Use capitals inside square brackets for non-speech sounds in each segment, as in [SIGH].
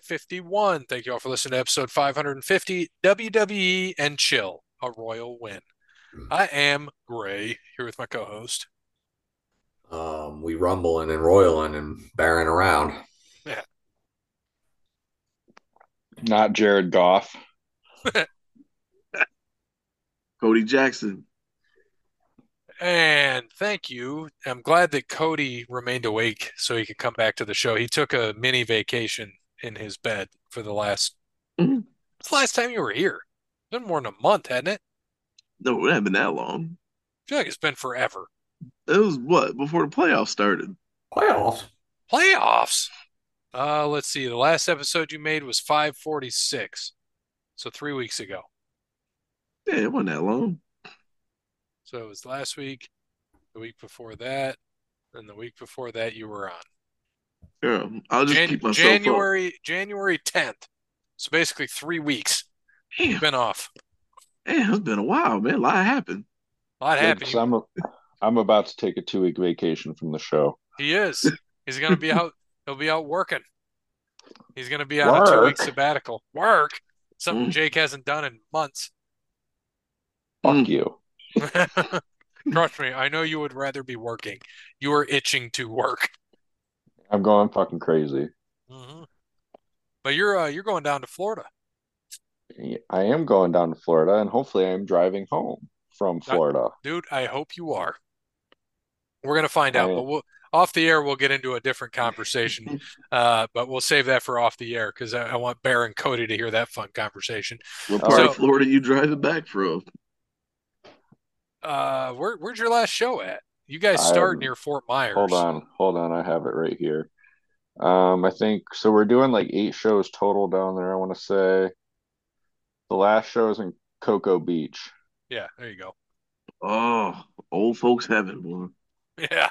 episode 551. Thank you all for listening to episode 550 WWE and Chill, a royal win. I am Gray here with my co host. Um, we rumbling and roiling and bearing around. Yeah. Not Jared Goff. [LAUGHS] Cody Jackson. And thank you. I'm glad that Cody remained awake so he could come back to the show. He took a mini vacation in his bed for the last. Mhm. It's the last time you were here. It's been more than a month, hadn't it? No, it hasn't been that long. I feel like it's been forever. It was what before the playoffs started. Playoffs. Playoffs. Uh, let's see. The last episode you made was 546. So three weeks ago. Yeah, it wasn't that long. So it was last week, the week before that, and the week before that you were on. Yeah, I'll just Jan- keep myself up. January January 10th. So basically three weeks. Damn, Been off. damn, it's been a while, man. A lot happened. A lot happened. I'm, a, I'm about to take a two week vacation from the show. He is. He's gonna be out. He'll be out working. He's gonna be on a two week sabbatical. Work. Something Mm. Jake hasn't done in months. Fuck Mm. you. [LAUGHS] Trust me, I know you would rather be working. You are itching to work. I'm going fucking crazy. hmm But you're uh, you're going down to Florida. I am going down to Florida and hopefully I'm driving home from Florida. Dude, I hope you are. We're gonna find out, I- but we'll off the air we'll get into a different conversation. [LAUGHS] Uh, but we'll save that for off the air because I, I want Bear and Cody to hear that fun conversation. What part So- of Florida you driving back from? Uh, where where's your last show at? You guys start Um, near Fort Myers. Hold on, hold on. I have it right here. Um, I think so. We're doing like eight shows total down there. I want to say the last show is in Cocoa Beach. Yeah, there you go. Oh, old folks heaven, boy. Yeah.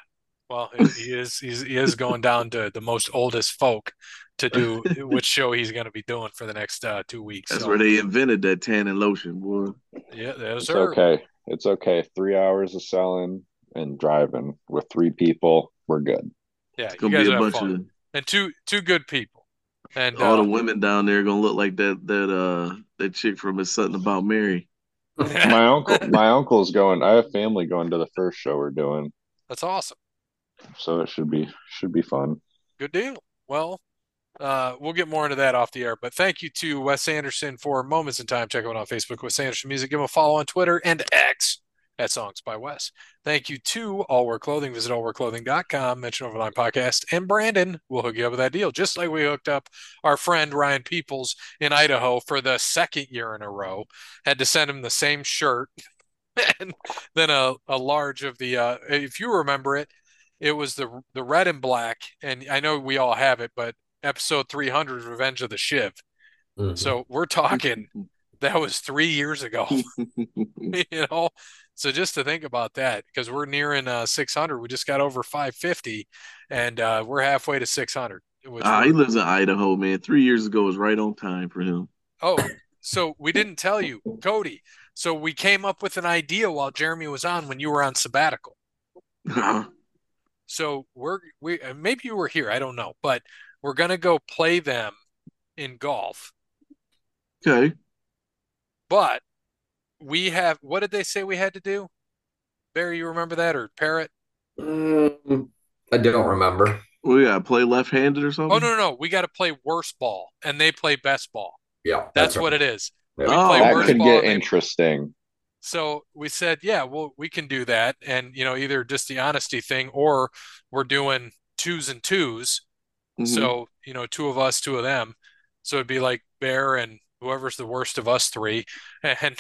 Well, he he is he's, he is going down to the most oldest folk to do [LAUGHS] which show he's going to be doing for the next uh, two weeks. That's So, where they invented that tan and lotion, boy. yeah, that's It's sir. okay. It's okay. Three hours of selling and driving with three people. We're good. Yeah, It's gonna guys be a have bunch fun. of And two two good people. And all uh, the women down there gonna look like that that uh that chick from It's Something About Mary. [LAUGHS] My uncle, my uncle's going. I have family going to the first show we're doing, that's awesome. so it should be should be fun. Good deal. Well, uh, we'll get more into that off the air. But thank you to Wes Anderson for Moments in Time. Check him out on Facebook, Wes Anderson Music. Give him a follow on Twitter and X at Songs by Wes. Thank you to All Wear Clothing. Visit allwearclothing.com, mention Overline Podcast, and Brandon will hook you up with that deal, just like we hooked up our friend Ryan Peoples in Idaho for the second year in a row. Had to send him the same shirt [LAUGHS] and then a, a large of the, uh, if you remember it, it was the the red and black, and I know we all have it, but episode 300 Revenge of the Shiv. Mhm. So we're talking [LAUGHS] that was three years ago, [LAUGHS] you know. So just to think about that, because we're nearing uh, 600, we just got over 550, and uh, we're halfway to 600. Which Ah, he lives in Idaho, man. Three years ago was right on time for him. Oh, so we didn't tell you, Cody. So we came up with an idea while Jeremy was on when you were on sabbatical. So we're we uh, maybe you were here, I don't know, but we're gonna go play them in golf. okay. But we have what did they say we had to do? Barry, you remember that or Parrot? Mm, I don't remember. We gotta play left handed or something? Oh no, no, no. We got to play worst ball, and they play best ball. Yeah, That's what it is. Yeah. Oh, That worst could ball. get and they- interesting. So we said, yeah, well, we can do that, and you know, either just the honesty thing, or we're doing twos and 2s Mhm. So you know, two of us, two of them. So it'd be like Bear and whoever's the worst of us three, [LAUGHS] and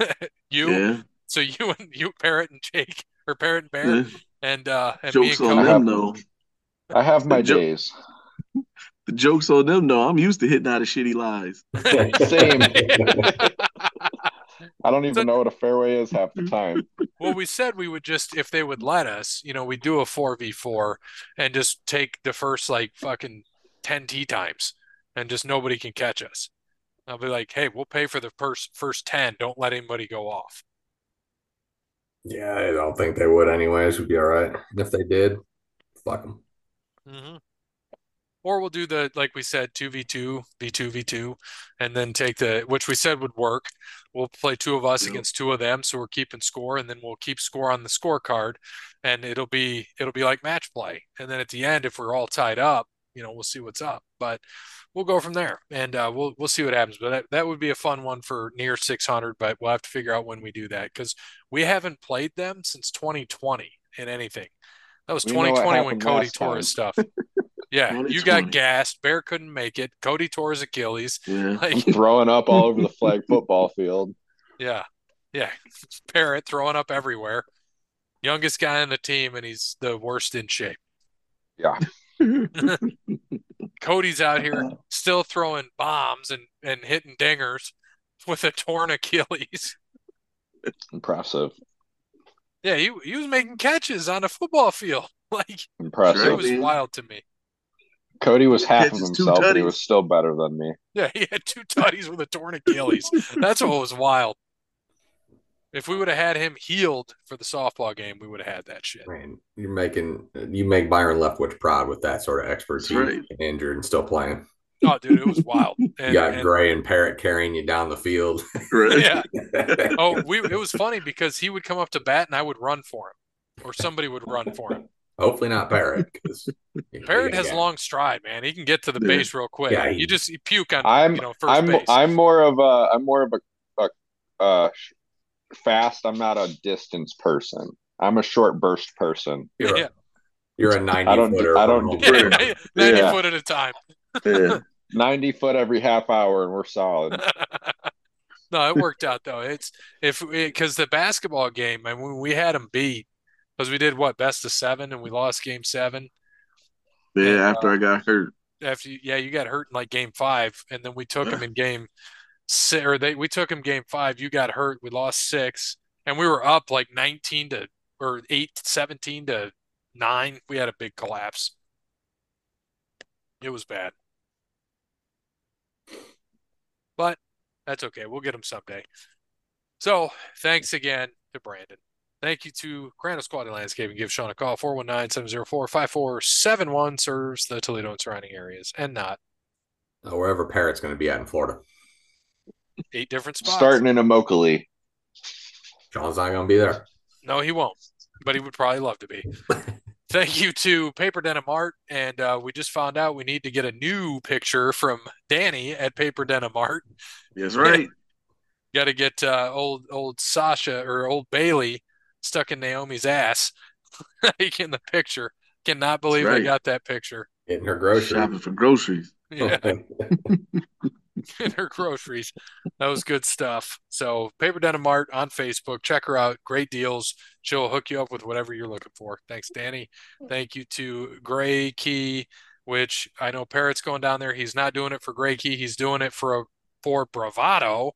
[LAUGHS] you. yeah. So you and you, Parrot and Jake, or Parrot and Bear, yeah. and uh, and me and Jokes on Cody. them though. I have my Jo- days. The jokes on them though. I'm used to hitting out of shitty lies. [LAUGHS] Same. [LAUGHS] I don't So- even know what a fairway is half the time. Well, we said we would just, if they would let us, you know, we do a 4v4 and just take the first like fucking 10 tee times and just nobody can catch us. I'll be like, hey, we'll pay for the first first 10. Don't let anybody go off. Yeah, I don't think they would anyways. Would be all right. If they did, fuck them. hmm or we'll do the like we said two v two v two v two, and then take the which we said would work. We'll play two of us Yep. against two of them, so we're keeping score, and then we'll keep score on the scorecard, and it'll be it'll be like match play, and then at the end, if we're all tied up, you know, we'll see what's up, but we'll go from there, and uh, we'll we'll see what happens. But that, that would be a fun one for near 600, but we'll have to figure out when we do that because we haven't played them since 2020 in anything. That was We 2020 when Cody tore his stuff. [LAUGHS] Yeah, you got 2020. gassed. Bear couldn't make it. Cody tore his Achilles. Yeah. [LAUGHS] Like, throwing up all over the [LAUGHS] flag football field. yeah, yeah. Parrot throwing up everywhere. Youngest guy on the team, and he's the worst in shape. Yeah. [LAUGHS] Cody's out here uh-huh. still throwing bombs and, and hitting dingers with a torn Achilles. Impressive. Yeah, he he was making catches on a football field. [LAUGHS] Like Impressive. it was wild to me. Cody was half of himself, but he was still better than me. Yeah, he had two tutties with a torn Achilles. That's what was wild. If we would have had him healed for the softball game, we would have had that shit. Man, you're making you make Byron Leftwich proud with that sort of expertise. right. Injured and still playing. Oh, dude, it was wild. [LAUGHS] You got and- Gray and Parrot carrying you down the field. [LAUGHS] Right. yeah. [LAUGHS] Oh, we it was funny because he would come up to bat and I would run for him, or somebody would run for him. Hopefully not Parrot. 'cause, you know, Parrot has got- long stride, man. He can get to the Yeah. base real quick. Yeah, he- you just you puke on I'm you know first I'm base. I'm more of a I'm more of a, a uh sh- fast. I'm not a distance person. I'm a short burst person. You're, Yeah. a, you're a 90 I don't- footer. I don't do- Yeah, [LAUGHS] 90 Yeah. foot at a time. Yeah. [LAUGHS] 90 foot every half hour and we're solid. [LAUGHS] no, it worked out though. It's if because the basketball game, and when we had them beat, because we did what best of seven and we lost game seven. Yeah. After I uh, got hurt. After you, yeah, you got hurt in like game five, and then we took them in game six, or they we took them game five. You got hurt. We lost six, and we were up like 19 to or 8 17 to 9. We had a big collapse. It was bad. But that's okay. We'll get him someday. So, thanks again to Brandon. Thank you to Crandall's Quality Landscaping. Give Sean a call 419-704-5471 serves the Toledo and surrounding areas and not wherever Parrot's going to be at in Florida. Eight different spots. Starting in Immokalee. John's not going to be there. No, he won't, but he would probably love to be. [LAUGHS] Thank you to Paper Denim Art, and uh, we just found out we need to get a new picture from Danny at Paper Denim Art. That's right. [LAUGHS] Got to get uh, old old Sasha or old Bailey stuck in Naomi's ass [LAUGHS] like in the picture. Cannot believe I right. got that picture. Getting her groceries. Shopping for groceries. Yeah, [LAUGHS] in her groceries. That was good stuff. So Paper Denim Art on Facebook. Check her out. Great deals. She'll hook you up with whatever you're looking for. Thanks, Danny. Thank you to Gray Key, which I know Parrot's going down there. He's not doing it for Gray Key. He's doing it for a, for Bravado,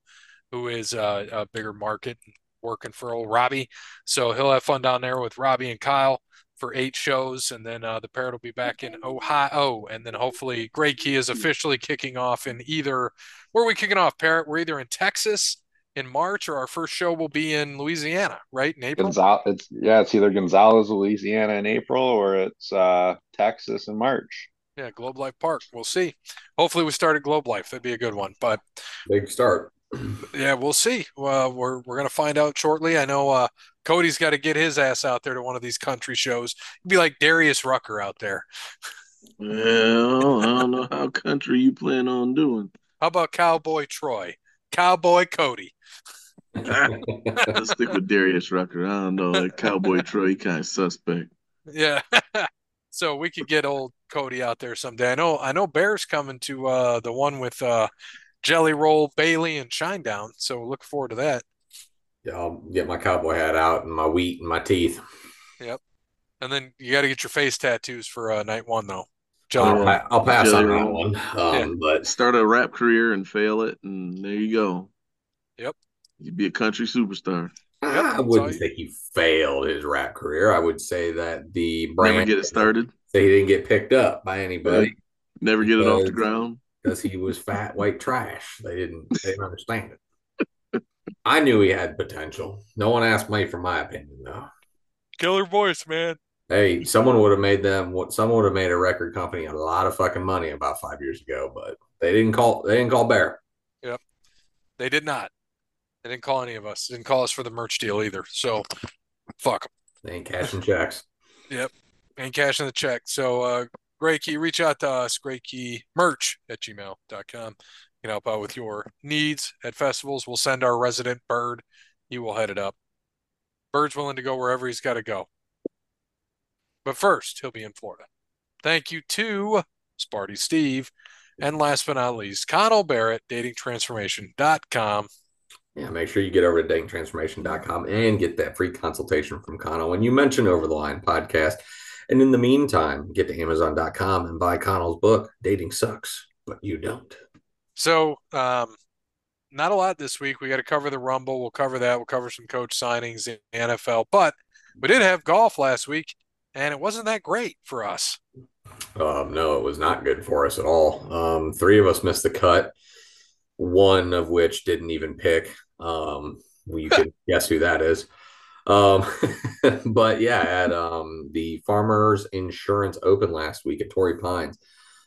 who is uh, a bigger market working for old Robbie. So he'll have fun down there with Robbie and Kyle for eight shows, and then uh, the parrot will be back in Ohio, and then hopefully Gray Key is officially kicking off in either where are we kicking off, Parrot? We're either in Texas in March or our first show will be in Louisiana, right? In April. Gonzal it's yeah, it's either Gonzales, Louisiana in April or it's uh Texas in March. Yeah, Globe Life Park. We'll see. Hopefully we start at Globe Life. That'd be a good one. But Big start. yeah, we'll see. Well, we're we're gonna find out shortly. I know uh, Cody's got to get his ass out there to one of these country shows. He'd be like Darius Rucker out there. Well, I don't know how country you plan on doing. How about Cowboy Troy? Cowboy Cody. [LAUGHS] Let's stick with Darius Rucker. I don't know. That Cowboy Troy kind of suspect. Yeah. [LAUGHS] so we could get old Cody out there someday. I know I know Bear's coming to uh the one with uh Jelly Roll, Bailey, and Shinedown. So look forward to that. Yeah, I'll get my cowboy hat out and my wheat and my teeth. Yep. And then you got to get your face tattoos for uh, night one though. Jelly I'll, pa- I'll pass Jelly on that one. Um, Yeah. But Start a rap career and fail it, and there you go. Yep. You'd be a country superstar. I wouldn't you- say he failed his rap career. I would say that the brand Never get it started. Say he didn't get picked up by anybody Never get it off the ground. because he was fat white trash. They didn't they didn't understand it. I knew he had potential. No one asked me for my opinion though. Killer voice, man. Hey, someone would have made them what someone would have made a record company a lot of fucking money about five years ago, but they didn't call they didn't call Bear. Yep. They did not. They didn't call any of us. They didn't call us for the merch deal either. So fuck them. They ain't cashing checks. [LAUGHS] Yep. Ain't cashing the check. So uh Gray Key, reach out to us, Gray Key merch at gmail.com. Can help out with your needs at festivals. We'll send our resident bird. He will head it up. Bird's willing to go wherever he's got to go. But first, he'll be in Florida. Thank you to Sparty Steve. And last but not least, Connell Barrett, datingtransformation.com. Yeah, make sure you get over to datingtransformation.com and get that free consultation from Connell when you mention Over the Line podcast. And in the meantime, get to amazon.com and buy Connell's book, Dating Sucks, but you don't. So, um, not a lot this week. We got to cover the Rumble. We'll cover that. We'll cover some coach signings in NFL. But we did have golf last week, and it wasn't that great for us. Um, no, it was not good for us at all. Um, three of us missed the cut, one of which didn't even pick. Um, you [LAUGHS] can guess who that is. Um, [LAUGHS] but yeah, at um, the Farmers Insurance Open last week at Torrey Pines,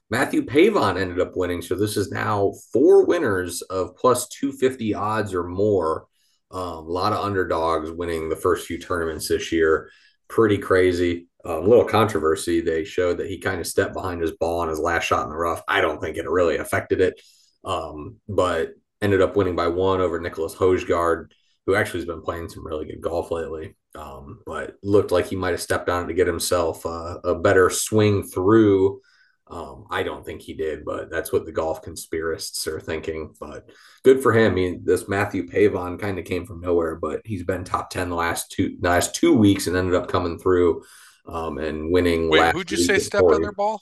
Matthieu Pavon ended up winning. So this is now four winners of plus 250 odds or more. Um, a lot of underdogs winning the first few tournaments this year. Pretty crazy. A um, little controversy. They showed that he kind of stepped behind his ball on his last shot in the rough. I don't think it really affected it, um, but ended up winning by one over Nicholas Højgaard, who actually has been playing some really good golf lately. Um, but looked like he might have stepped on it to get himself uh, a better swing through um, I don't think he did, but that's what the golf conspiracists are thinking. But good for him. I mean, this Matthieu Pavon kind of came from nowhere, but he's been top ten the last two last two weeks and ended up coming through um, and winning. Wait, who'd you say stepped on their ball?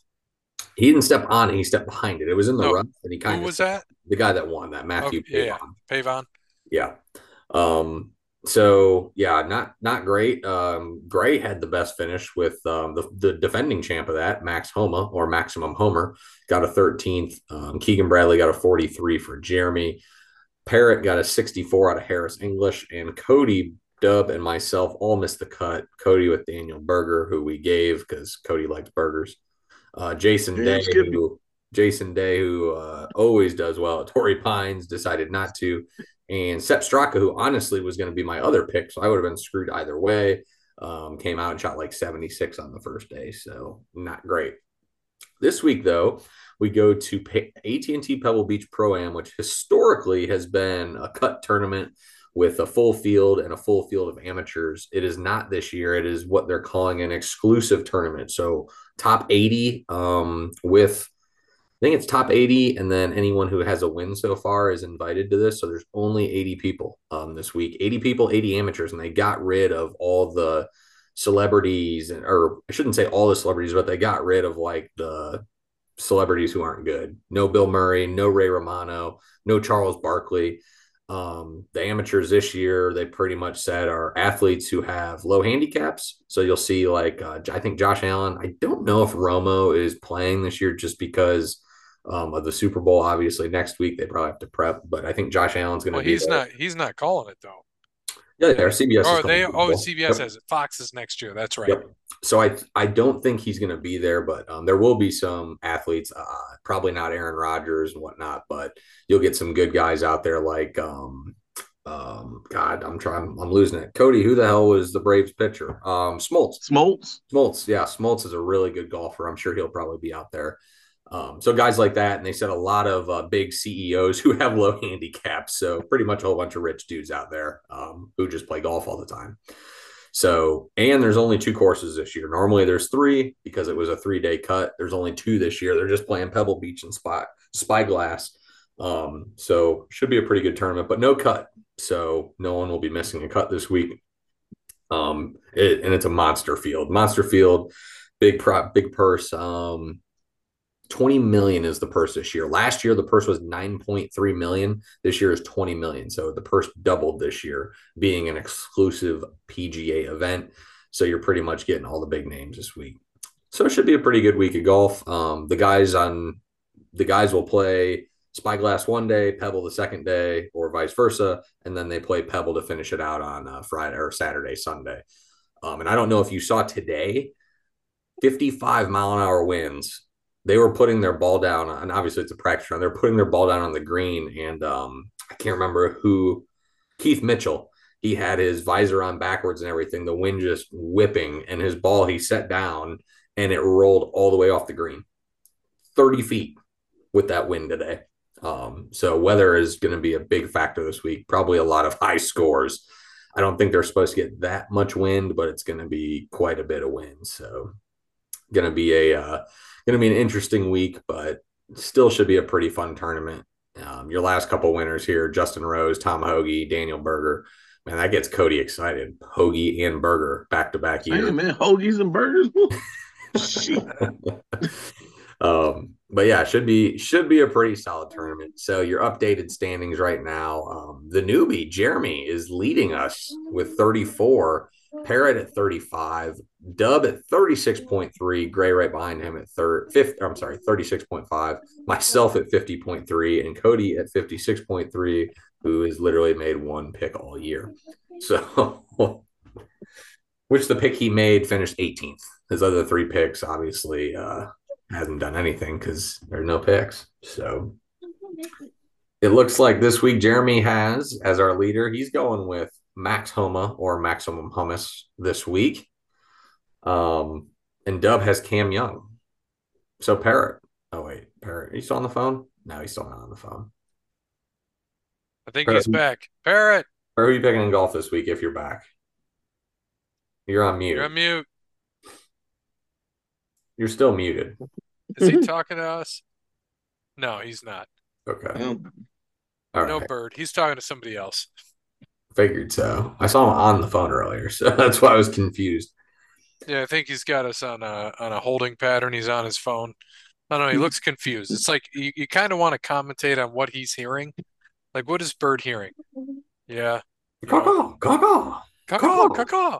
He didn't step on it; he stepped behind it. It was in the no, rough, and he kind of. Was that? The guy that won that Matthieu okay, Pavon. Yeah, Pavon. Yeah. Um, so yeah, not not great. Um, Gray had the best finish with um, the the defending champ of that, Max Homa or Maximum Homer, got a 13th. Um, Keegan Bradley got a 43 for Jeremy. Parrot got a 64 out of Harris English, and Cody Dub and myself all missed the cut. Cody with Daniel Berger, who we gave because Cody likes burgers. Uh, Jason Day, who, Jason Day, who uh, always does well at Torrey Pines, decided not to and Sepp Straka, who honestly was going to be my other pick, so I would have been screwed either way. Um, came out and shot like 76 on the first day, so not great. This week, though, we go to AT&T Pebble Beach Pro Am, which historically has been a cut tournament with a full field and a full field of amateurs. It is not this year. It is what they're calling an exclusive tournament. So top 80 um, with think it's top 80, and then anyone who has a win so far is invited to this. So there's only 80 people um, this week 80 people, 80 amateurs, and they got rid of all the celebrities, and or I shouldn't say all the celebrities, but they got rid of like the celebrities who aren't good. No Bill Murray, no Ray Romano, no Charles Barkley. Um, the amateurs this year, they pretty much said are athletes who have low handicaps. So you'll see, like, uh, I think Josh Allen. I don't know if Romo is playing this year just because um, of the Super Bowl. Obviously, next week they probably have to prep, but I think Josh Allen's going to. Well, he's not. He's not calling it though. Yeah, yeah. CBS. Oh, they. Oh, CBS yep. has it. Fox is next year. That's right. Yep. So I I don't think he's going to be there, but um, there will be some athletes. Uh, probably not Aaron Rodgers and whatnot, but you'll get some good guys out there like um, um, God, I'm trying, I'm losing it. Cody, who the hell was the Braves pitcher? Um, Smoltz. Smoltz. Smoltz. Yeah, Smoltz is a really good golfer. I'm sure he'll probably be out there. Um, so guys like that, and they said a lot of uh, big CEOs who [LAUGHS] have low handicaps. So pretty much a whole bunch of rich dudes out there um, who just play golf all the time. So and there's only two courses this year. Normally there's three because it was a three day cut. There's only two this year. They're just playing Pebble Beach and Spy Spyglass. Um, so should be a pretty good tournament, but no cut. So no one will be missing a cut this week. Um, it, and it's a monster field. Monster field, big prop, big purse. Um, 20 million is the purse this year. Last year, the purse was 9.3 million. This year is 20 million. So the purse doubled this year, being an exclusive PGA event. So you're pretty much getting all the big names this week. So it should be a pretty good week of golf. Um, the guys on the guys will play Spyglass one day, Pebble the second day, or vice versa, and then they play Pebble to finish it out on uh, Friday or Saturday, Sunday. Um, and I don't know if you saw today 55 mile an hour winds. They were putting their ball down, and obviously it's a practice run. They're putting their ball down on the green, and um, I can't remember who. Keith Mitchell. He had his visor on backwards and everything. The wind just whipping, and his ball he set down, and it rolled all the way off the green, 30 feet with that wind today. Um, so weather is going to be a big factor this week. Probably a lot of [LAUGHS] high scores. I don't think they're supposed to get that much wind, but it's going to be quite a bit of wind. So going to be a uh, going to be an interesting week, but still should be a pretty fun tournament. Um, your last couple winners here: Justin Rose, Tom Hoge, Daniel Berger. Man, that gets Cody excited. Hoge and Berger back to back year. Hey man, hoagies and burgers. [LAUGHS] um, but yeah, should be should be a pretty solid tournament. So your updated standings right now, um, the newbie Jeremy is leading us with 34, Parrot at 35, Dub at 36.3, Gray right behind him at third, fifth. I'm sorry, 36.5, myself at 50.3, and Cody at 56.3, who has literally made one pick all year. So, [LAUGHS] which the pick he made finished 18th. His other three picks, obviously, uh, hasn't done anything because there's no picks. So it looks like this week Jeremy has as our leader. He's going with Max Homa or Maximum Hummus this week. Um, and Dub has Cam Young. So Parrot. Oh wait, Parrot. Are you still on the phone? No, he's still not on the phone. I think Parrot, he's back. Parrot. Or who are you picking in golf this week if you're back? You're on mute. You're on mute. You're still muted. Is he [LAUGHS] talking to us? No, he's not. Okay. no bird. He's talking to somebody else. Figured so. I saw him on the phone earlier, [LAUGHS] so that's why I was confused. Yeah, I think he's got us on a on a holding pattern. He's on his phone. I don't know. He hmm. looks confused. It's like you, you kind of want to commentate on what he's hearing. Like, what is Bird hearing? Yeah. Caw caw caw caw caw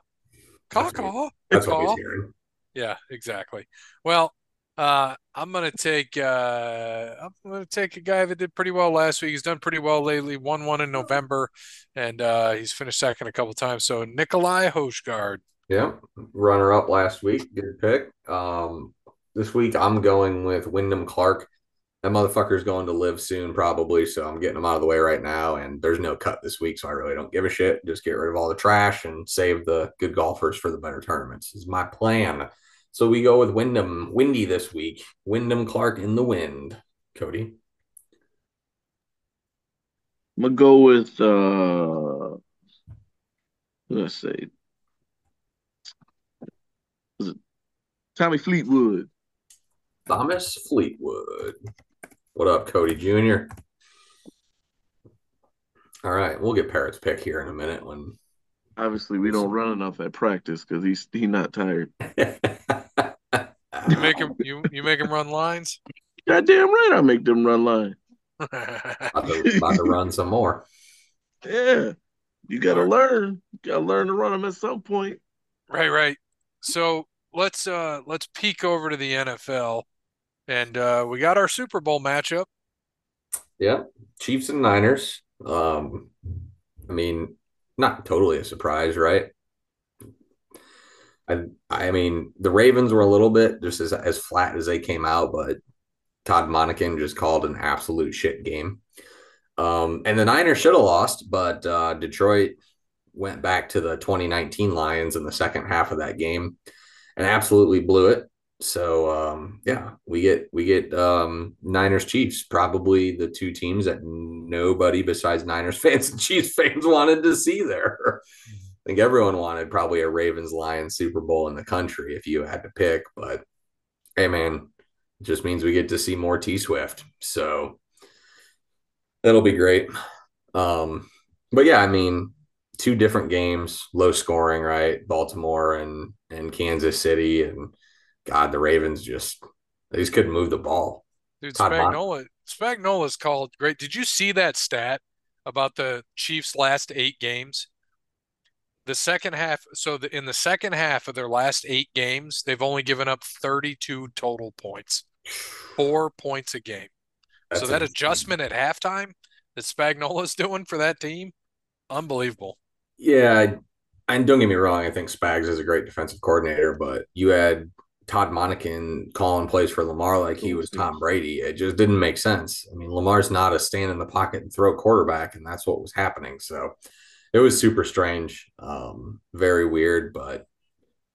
caw caw. That's what he's hearing. Yeah, exactly. Well, uh, I'm gonna take uh, I'm gonna take a guy that did pretty well last week. He's done pretty well lately. Won one in November, and uh, he's finished second a couple times. So Nicolai Højgaard. Yeah, runner up last week. Good pick. Um, this week I'm going with Wyndham Clark. That motherfucker's going to live soon, probably. So I'm getting him out of the way right now. And there's no cut this week, so I really don't give a shit. Just get rid of all the trash and save the good golfers for the better tournaments. Is my plan. So we go with Wyndham, Windy this week. Wyndham Clark in the wind. Cody. I'm gonna go with uh let's say was it Tommy Fleetwood. Thomas Fleetwood. What up, Cody Jr.? All right, we'll get Parrot's pick here in a minute when obviously we don't run enough at practice because he's he's not tired. [LAUGHS] You make him you you make him run lines. Goddamn right, I make them run lines. about, to, about to run some more. Yeah, you got to learn. You got to learn to run them at some point. Right, right. So let's uh let's peek over to the NFL, and uh we got our Super Bowl matchup. Yeah, Chiefs and Niners. Um, I mean, not totally a surprise, right? I I mean the Ravens were a little bit just as as flat as they came out, but Todd Monken just called an absolute shit game. Um, and the Niners should have lost, but uh, Detroit went back to the 2019 Lions in the second half of that game and absolutely blew it. So um, yeah, we get we get um, Niners Chiefs, probably the two teams that nobody besides Niners [LAUGHS] fans and Chiefs fans wanted to see there. [LAUGHS] I think everyone wanted probably a Ravens Lions Super Bowl in the country if you had to pick. But hey, man, it just means we get to see more T Swift. So that'll be great. Um, but yeah, I mean, two different games, low scoring, right? Baltimore and and Kansas City, and God, the Ravens just they just couldn't move the ball. Dude, Spagnuolo, Spagnuolo's called great. Did you see that stat about the Chiefs' last eight games? The second half so the, in the second half of their last eight games they've only given up 32 total points four points a game That's so that adjustment at halftime that spagnuolo's [LAUGHS] doing for that team unbelievable yeah and don't get me wrong i think spags is a great defensive coordinator but you had Todd Monken calling plays for Lamar like he was Tom Brady. It just didn't make sense. I mean, Lamar's not a stand in the pocket and throw quarterback, and that's what was happening. So it was super strange, um, very weird, but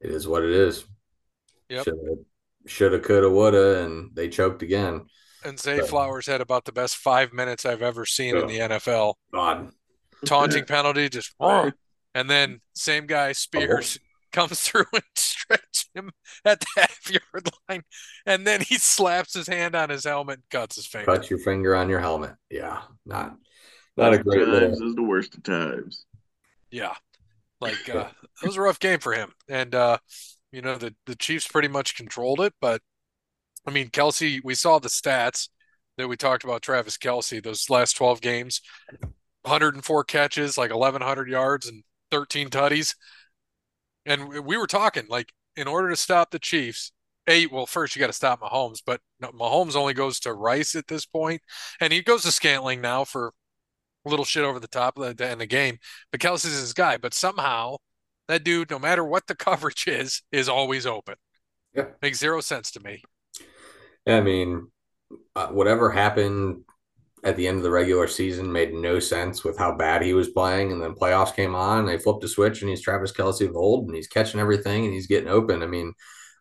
it is what it is. Yep. Shoulda, coulda, woulda, and they choked again. And Zay so. Flowers had about the best five minutes I've ever seen oh, in the NFL. God. Taunting [LAUGHS] penalty, just and then same guy Spears oh. [LAUGHS] comes through and [LAUGHS] stretch him at the half yard line, and then he slaps his hand on his helmet and cuts his finger. Cut your finger on your helmet. Yeah, not not a great times little... is the worst of times. Yeah, like uh, [LAUGHS] it was a rough game for him, and uh, you know the the Chiefs pretty much controlled it, but I mean Kelce, we saw the stats that we talked about Travis Kelce, those last twelve games, 104 catches, like 1100 yards and 13 tutties. And we were talking like in order to stop the Chiefs, eight. Well, first you got to stop Mahomes, but Mahomes only goes to Rice at this point, and he goes to Scantling now for little shit over the top of the, in the game. But Kelce's his guy. But somehow that dude, no matter what the [LAUGHS] coverage is, is always open. Yeah, makes zero sense to me. I mean, uh, whatever happened at the end of the regular season made no sense with how bad he was playing. And then playoffs came on, they flipped a switch, and he's Travis Kelce of old, and he's catching everything, and he's getting open. I mean,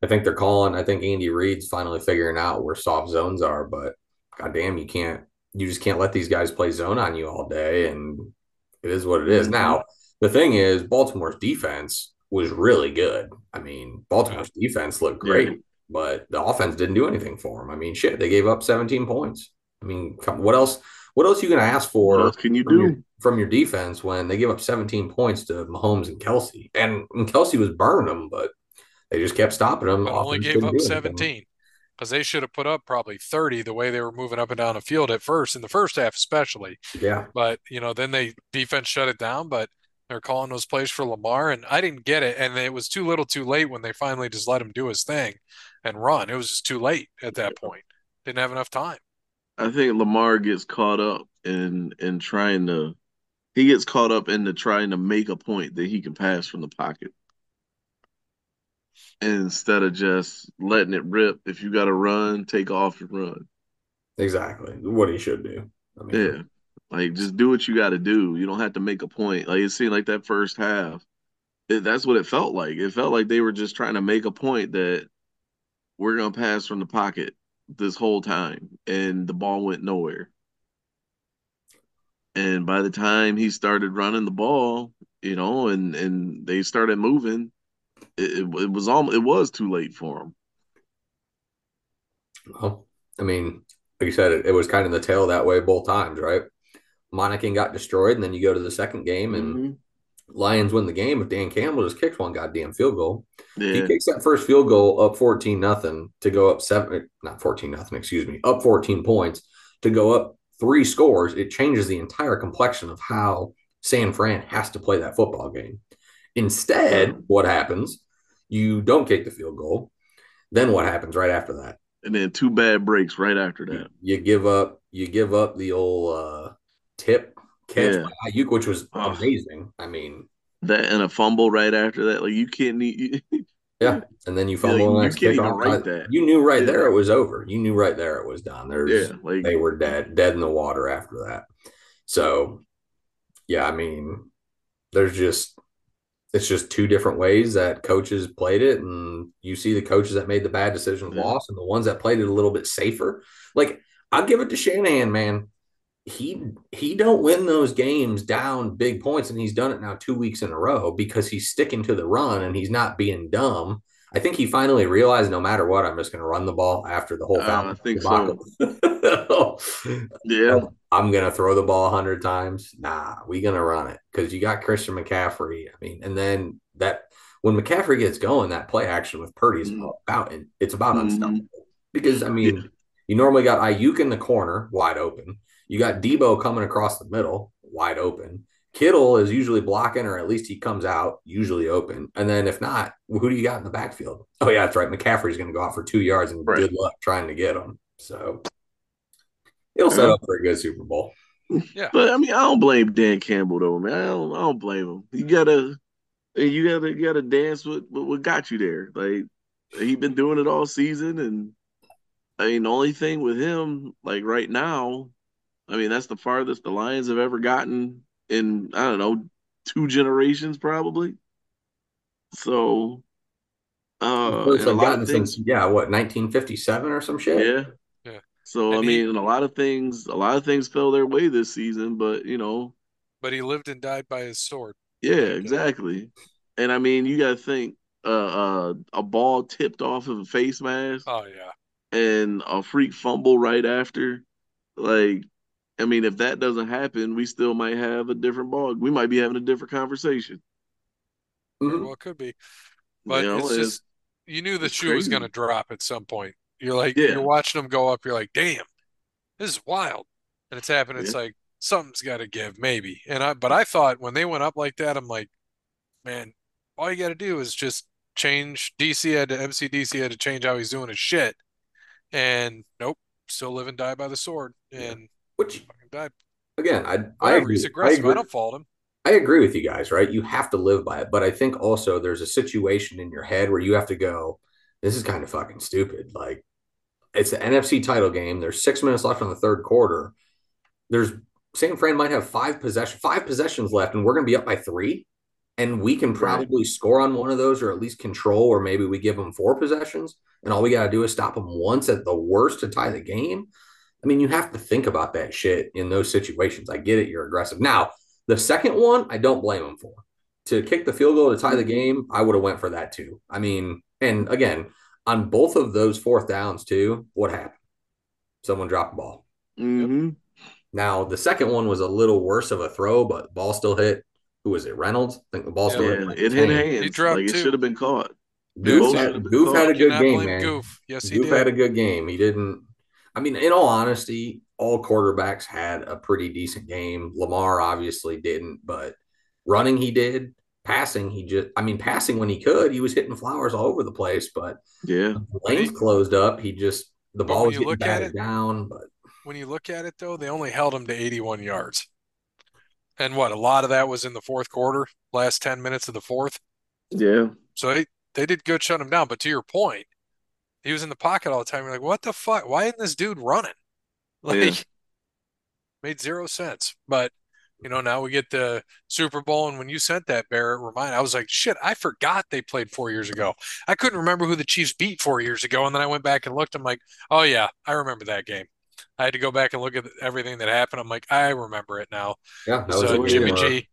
I think they're calling. I think Andy Reid's finally figuring out where soft zones are, but goddamn, you can't. You just can't let these guys play zone on you all day, and it is what it is. Mm-hmm. Now, the thing is, Baltimore's defense was really good. I mean, Baltimore's defense looked great, yeah. but the offense didn't do anything for them. I mean, shit, they gave up 17 points. I mean, what else? What else are you going to ask for? Can you do your, from your defense when they give up 17 points to Mahomes and Kelce? And, and Kelce was burning them, but they just kept stopping them. Only gave up 17 because they should have put up probably 30 the way they were moving up and down the field at first in the first half, especially. Yeah. But you know, then they defense shut it down, but they're calling those plays for Lamar, and I didn't get it, and it was too little, too late when they finally just let him do his thing and run. It was just too late at that point. Didn't have enough time. I think Lamar gets caught up in in trying to he gets caught up into trying to make a point that he can pass from the pocket. Instead of just letting it rip. If you gotta run, take off and run. Exactly. What he should do. I mean, yeah. Like just do what you gotta do. You don't have to make a point. Like it seemed like that first half. It, that's what it felt like. It felt like they were just trying to make a point that we're gonna pass from the pocket this whole time, and the ball went nowhere. And by the time he started running the ball, you know, and and they started moving, it, it, it was all it was too late for him. Well, I mean, like you said, it, it was kind of the tail that way both times, right? Monken got destroyed, and then you go to the second game, and mm-hmm. Lions win the game if Dan Campbell just kicks one goddamn field goal. Yeah. He kicks that first field goal up 14 nothing to go up seven, not 14 nothing, excuse me, up 14 points to go up three scores. It changes the entire complexion of how San Fran has to play that football game. Instead, what happens? You don't kick the field goal. Then what happens right after that? And then two bad breaks right after that. You, you give up. You give up the old uh, tip catch yeah. by Aiyuk, which was oh. amazing. I mean, that and a fumble right after that, like you can't need. [LAUGHS] yeah, and then you fumble. Yeah, you can't even write that. You knew right yeah. there it was over. You knew right there it was done. There's, yeah, like, they were dead, dead in the water after that. So, yeah, I mean, there's just it's just two different ways that coaches played it, and you see the coaches that made the bad decisions yeah. lost, and the ones that played it a little bit safer. Like I'll give it to Shanahan, man he he don't win those games down big points and he's done it now two weeks in a row because he's sticking to the run and he's not being dumb i think he finally realized no matter what i'm just going to run the ball after the whole uh, i think so [LAUGHS] yeah i'm going to throw the ball 100 times nah we going to run it because you got christian mccaffrey i mean and then that when mccaffrey gets going that play action with purdy is mm-hmm. about it's about mm-hmm. unstoppable because i mean yeah. you normally got Aiyuk in the corner wide open you got Deebo coming across the middle, wide open. Kittle is usually blocking, or at least he comes out usually open. And then if not, who do you got in the backfield? Oh yeah, that's right. McCaffrey's going to go out for two yards, and right. good luck trying to get him. So it'll set up for a good Super Bowl. Yeah, but I mean, I don't blame Dan Campbell though, man. I don't, I don't blame him. You gotta, you gotta, you gotta dance with, with what got you there. Like he been doing it all season, and I mean, the only thing with him, like right now, I mean, that's the farthest the Lions have ever gotten in I don't know two generations probably. So, uh, First and a I've lot of things, since yeah, what 1957 or some shit. yeah. Yeah. So I he- mean, a lot of things, a lot of things fell their way this season, but you know, But he lived and died by his sword. yeah, exactly. And I mean, you got to think uh, uh, a ball tipped off of a face mask Oh yeah. and a freak fumble right after. Like, I mean, if that doesn't happen, we still might have a different ball. We might be having a different conversation. Very Mhm. well it could be. But you know, it's just you knew the it's shoe was going to drop at some point. You're like Yeah. you're watching them go up. You're like, damn, this is wild, and it's happening. It's Yeah. like something's got to give, maybe. And I, but I thought when they went up like that, I'm like, man, all you got to do is just change. DC had to MCDC had to change how he's doing his shit, and nope, still live and die by the sword, Yeah. and Which again, I I agree. He's I aggressive. I, agree. don't fault him. I agree with you guys, right? You have to live by it. But I think also there's a situation in your head where you have to go, this is kind of fucking stupid. Like, it's the NFC title game. There's six minutes left in the third quarter. There's San Fran might have five possession, five possessions left, and we're going to be up by three. And we can Right. probably score on one of those or at least control, or maybe we give them four possessions. And all we got to do is stop them once at the worst to tie the game. I mean, you have to think about that shit in those situations. I get it. You're aggressive. Now, the second one, I don't blame him for. To kick the field goal to tie the game, I would have went for that too. I mean, and again, on both of those fourth downs too, what happened? Someone dropped the ball. hmm Now, the second one was a little worse of a throw, but ball still hit. Who was it? Reynolds? I think the ball still Yeah, hit. it hit Hands. hands. dropped like it should have been caught. Goff, had, should have Goff had a good game, man. Goff. Yes, he Goff did. had a good game. He didn't. I mean, in all honesty, all quarterbacks had a pretty decent game. Lamar obviously didn't, but running he did. Passing he just. I mean, passing when he could, he was hitting flowers all over the place. But Yeah. the lanes closed up. He just the ball was getting look at batted it- down. But when you look at it though, they only held him to 81 yards. And what, a lot of that was in the fourth quarter, last 10 minutes of the fourth. Yeah. So they, they did good shut him down. But to your point, he was in the pocket all the time. You're like, what the fuck? Why isn't this dude running? [LAUGHS] Like, Yeah. made zero sense. But, you know, now we get the Super Bowl. And when you sent that, Barrett, remind, I was like, shit, I forgot they played four years ago. I couldn't remember who the Chiefs beat four years ago. And then I went back and looked. I'm like, oh, yeah, I remember that game. I had to go back and look at everything that happened. I'm like, I remember it now. yeah, that So was a game Jimmy G.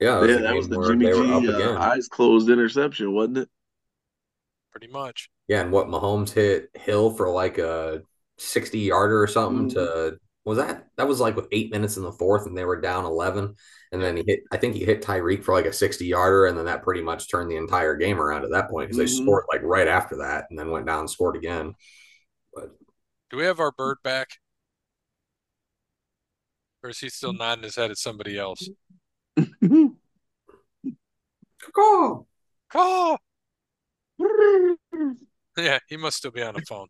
Yeah, that was yeah, that was the Jimmy they were up G uh, eyes closed interception, wasn't it? Pretty much. Yeah, and what Mahomes hit Hill for like a 60 yarder or something to was that that was like with eight minutes in the fourth and they were down 11 and then he hit I think he hit Tyreek for like a 60 yarder and then that pretty much turned the entire game around at that point because they Mhm. scored like right after that and then went down and scored again. But do we have our bird [LAUGHS] back? Or is he still nodding his head at somebody else? [LAUGHS] Oh, Oh, [LAUGHS] yeah, he must still be on the phone.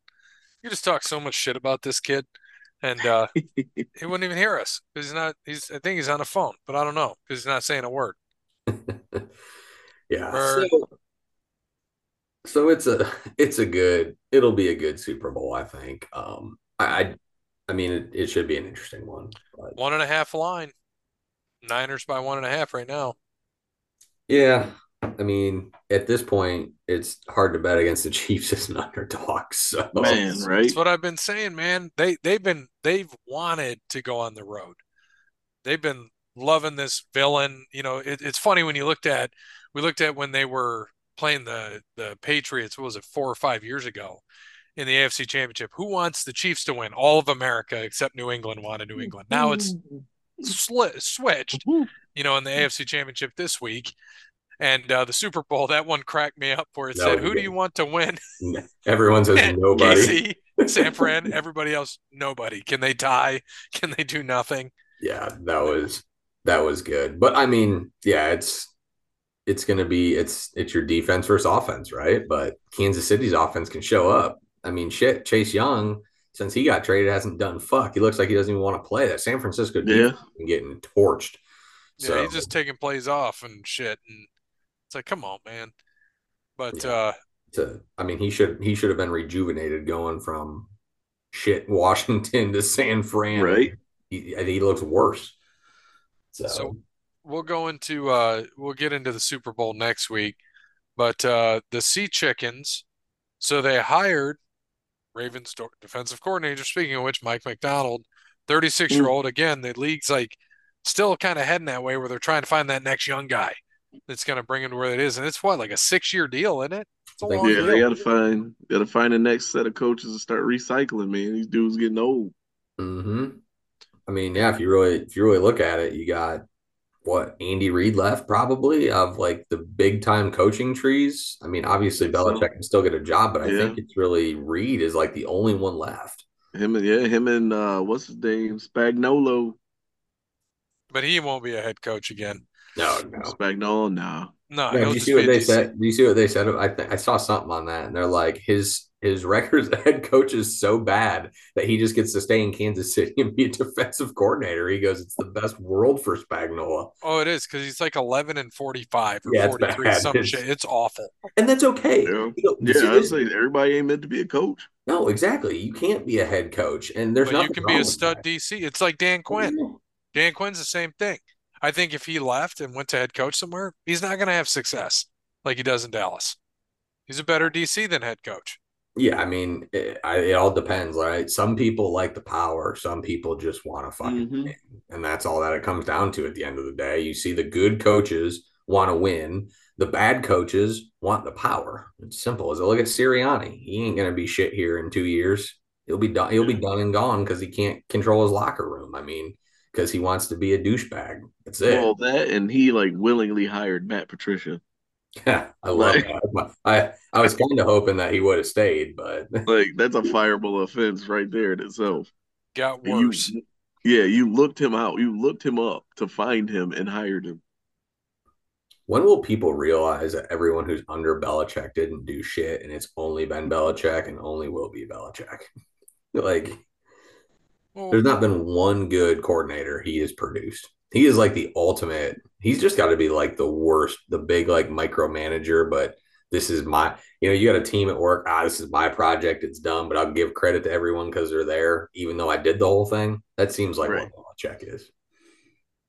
You just talk so much shit about this kid, and uh, [LAUGHS] he wouldn't even hear us because he's not. He's. I think he's on the phone, but I don't know because he's not saying a word. [LAUGHS] yeah. Bird. So, so it's a it's a good it'll be a good Super Bowl I think. Um I I, I mean it, it should be an interesting one. But One and a half line. Niners by one and a half right now. Yeah, I mean, at this point, it's hard to bet against the [LAUGHS] Chiefs as an underdog. So, Man, right? That's what I've been saying, man. They they've been they've wanted to go on the road. They've been loving this villain. You know, it, it's funny when you looked at we looked at when they were playing the the Patriots. What was it, four or five years ago in the AFC Championship? Who wants the Chiefs to win? All of America except New England wanted New England. Now it's mm-hmm. sli switched. Mm-hmm. You know, in the AFC Championship this week. And uh, the Super Bowl, that one cracked me up where it That said, was "Who do you want to win?" everyone says [LAUGHS] nobody. KC, San Fran, [LAUGHS] everybody else, nobody. Can they tie? [LAUGHS] Can they do nothing? Yeah, that was that was good. But I mean, yeah, it's it's gonna be it's it's your defense versus offense, right? But Kansas City's offense can show up. I mean, shit, Chase Young, since he got traded, hasn't done fuck. He looks like he doesn't even want to play. That San Francisco Yeah. defense has getting torched. Yeah, So he's just taking plays off and shit. And it's like, come on, man. But Yeah. uh, to I mean he should he should have been rejuvenated going from shit [LAUGHS] Washington to San Fran. Right. He, he looks worse. So, So we'll go into uh we'll get into the Super Bowl next week. But uh the Sea Chickens, so they hired Ravens defensive coordinator, speaking of which, Mike Macdonald, 36 year old. Again, the league's like still kind of heading that way where they're trying to find that next young guy that's going to bring him to where it is. And it's what, like a six year deal, isn't it? It's a long Yeah, deal. they gotta find gotta find the next set of coaches to start recycling, man. These dudes getting old. hmm I mean, yeah, if you really if you really look at it, you got what Andy Reid left probably of like the big time coaching trees. I mean, obviously Think so. Belichick can still get a job, but I Yeah. think it's really Reid is like the only one left. Him and yeah, him and uh what's his name? Spagnuolo. But he won't be a head coach again. No, no. Spagnuolo, nah. No, No, he'll do you see what they said? Do you see what they said? I think I saw something on that, and they're like his his record [LAUGHS] as head coach is so bad that he just gets to stay in Kansas City and be a defensive coordinator. He goes, it's the best world for Spagnuolo, Oh, it is because he's like 11 and 45 or Yeah, it's 43, bad. some [LAUGHS] It's- shit. It's awful. and that's okay. Yeah. You know, Yeah, see, I'd this- say everybody ain't meant to be a coach. no, exactly. You can't be a head coach, and there's But you can wrong be a stud that. DC. It's like Dan Quinn. Dan Quinn's the same thing. I think if he left and went to head coach somewhere, he's not going to have success like he does in Dallas. He's a better DC than head coach. Yeah, I mean, it, I, it all depends, right? Some people like the power, some people just want to fucking Mhm. win, and that's all that it comes down to at the end of the day. You see, the good coaches want to win, the bad coaches want the power. It's simple as it. Look at Sirianni; he ain't gonna be shit here in two years. He'll be done. He'll be done and gone because he can't control his locker room. I mean, because he wants to be a douchebag. That's it. Well, that and he like willingly hired Matt Patricia. Yeah, [LAUGHS] I love Like- that. I I was kind of hoping that he would have stayed, but [LAUGHS] Like that's a fireable offense right there in itself. Got And you- worse. yeah, you looked him out. You looked him up to find him and hired him. When will people realize that everyone who's under Belichick didn't do shit and it's only been Belichick and only will be Belichick? [LAUGHS] Like, Well, there's not been one good coordinator he has produced. He is like the ultimate. He's just got to be like the worst, the big like micromanager. But this is my, you know, you got a team at work. Ah, this is my project. It's done, but I'll give credit to everyone because they're there, even though I did the whole thing. That seems like Right. what Belichick is.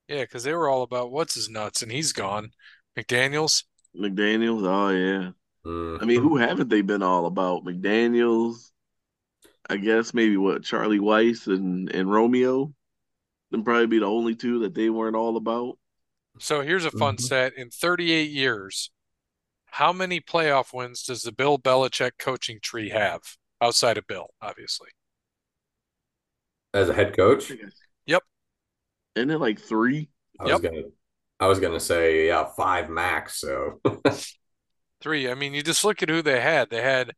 yeah, because they were all about what's his nuts, and he's gone. McDaniels. McDaniels, oh yeah. Mm. I mean, who haven't they been all about? McDaniels, I guess maybe what Charlie Weis and and Romeo. Them probably be the only two that they weren't all about. So here's a fun Mhm. stat. In 38 years, how many playoff wins does the Bill Belichick coaching tree have outside of Bill, obviously? as a head coach. Yep. Isn't it like three? I was Yep. gonna I was gonna say yeah, five max. So [LAUGHS] Three. I mean, you just look at who they had. They had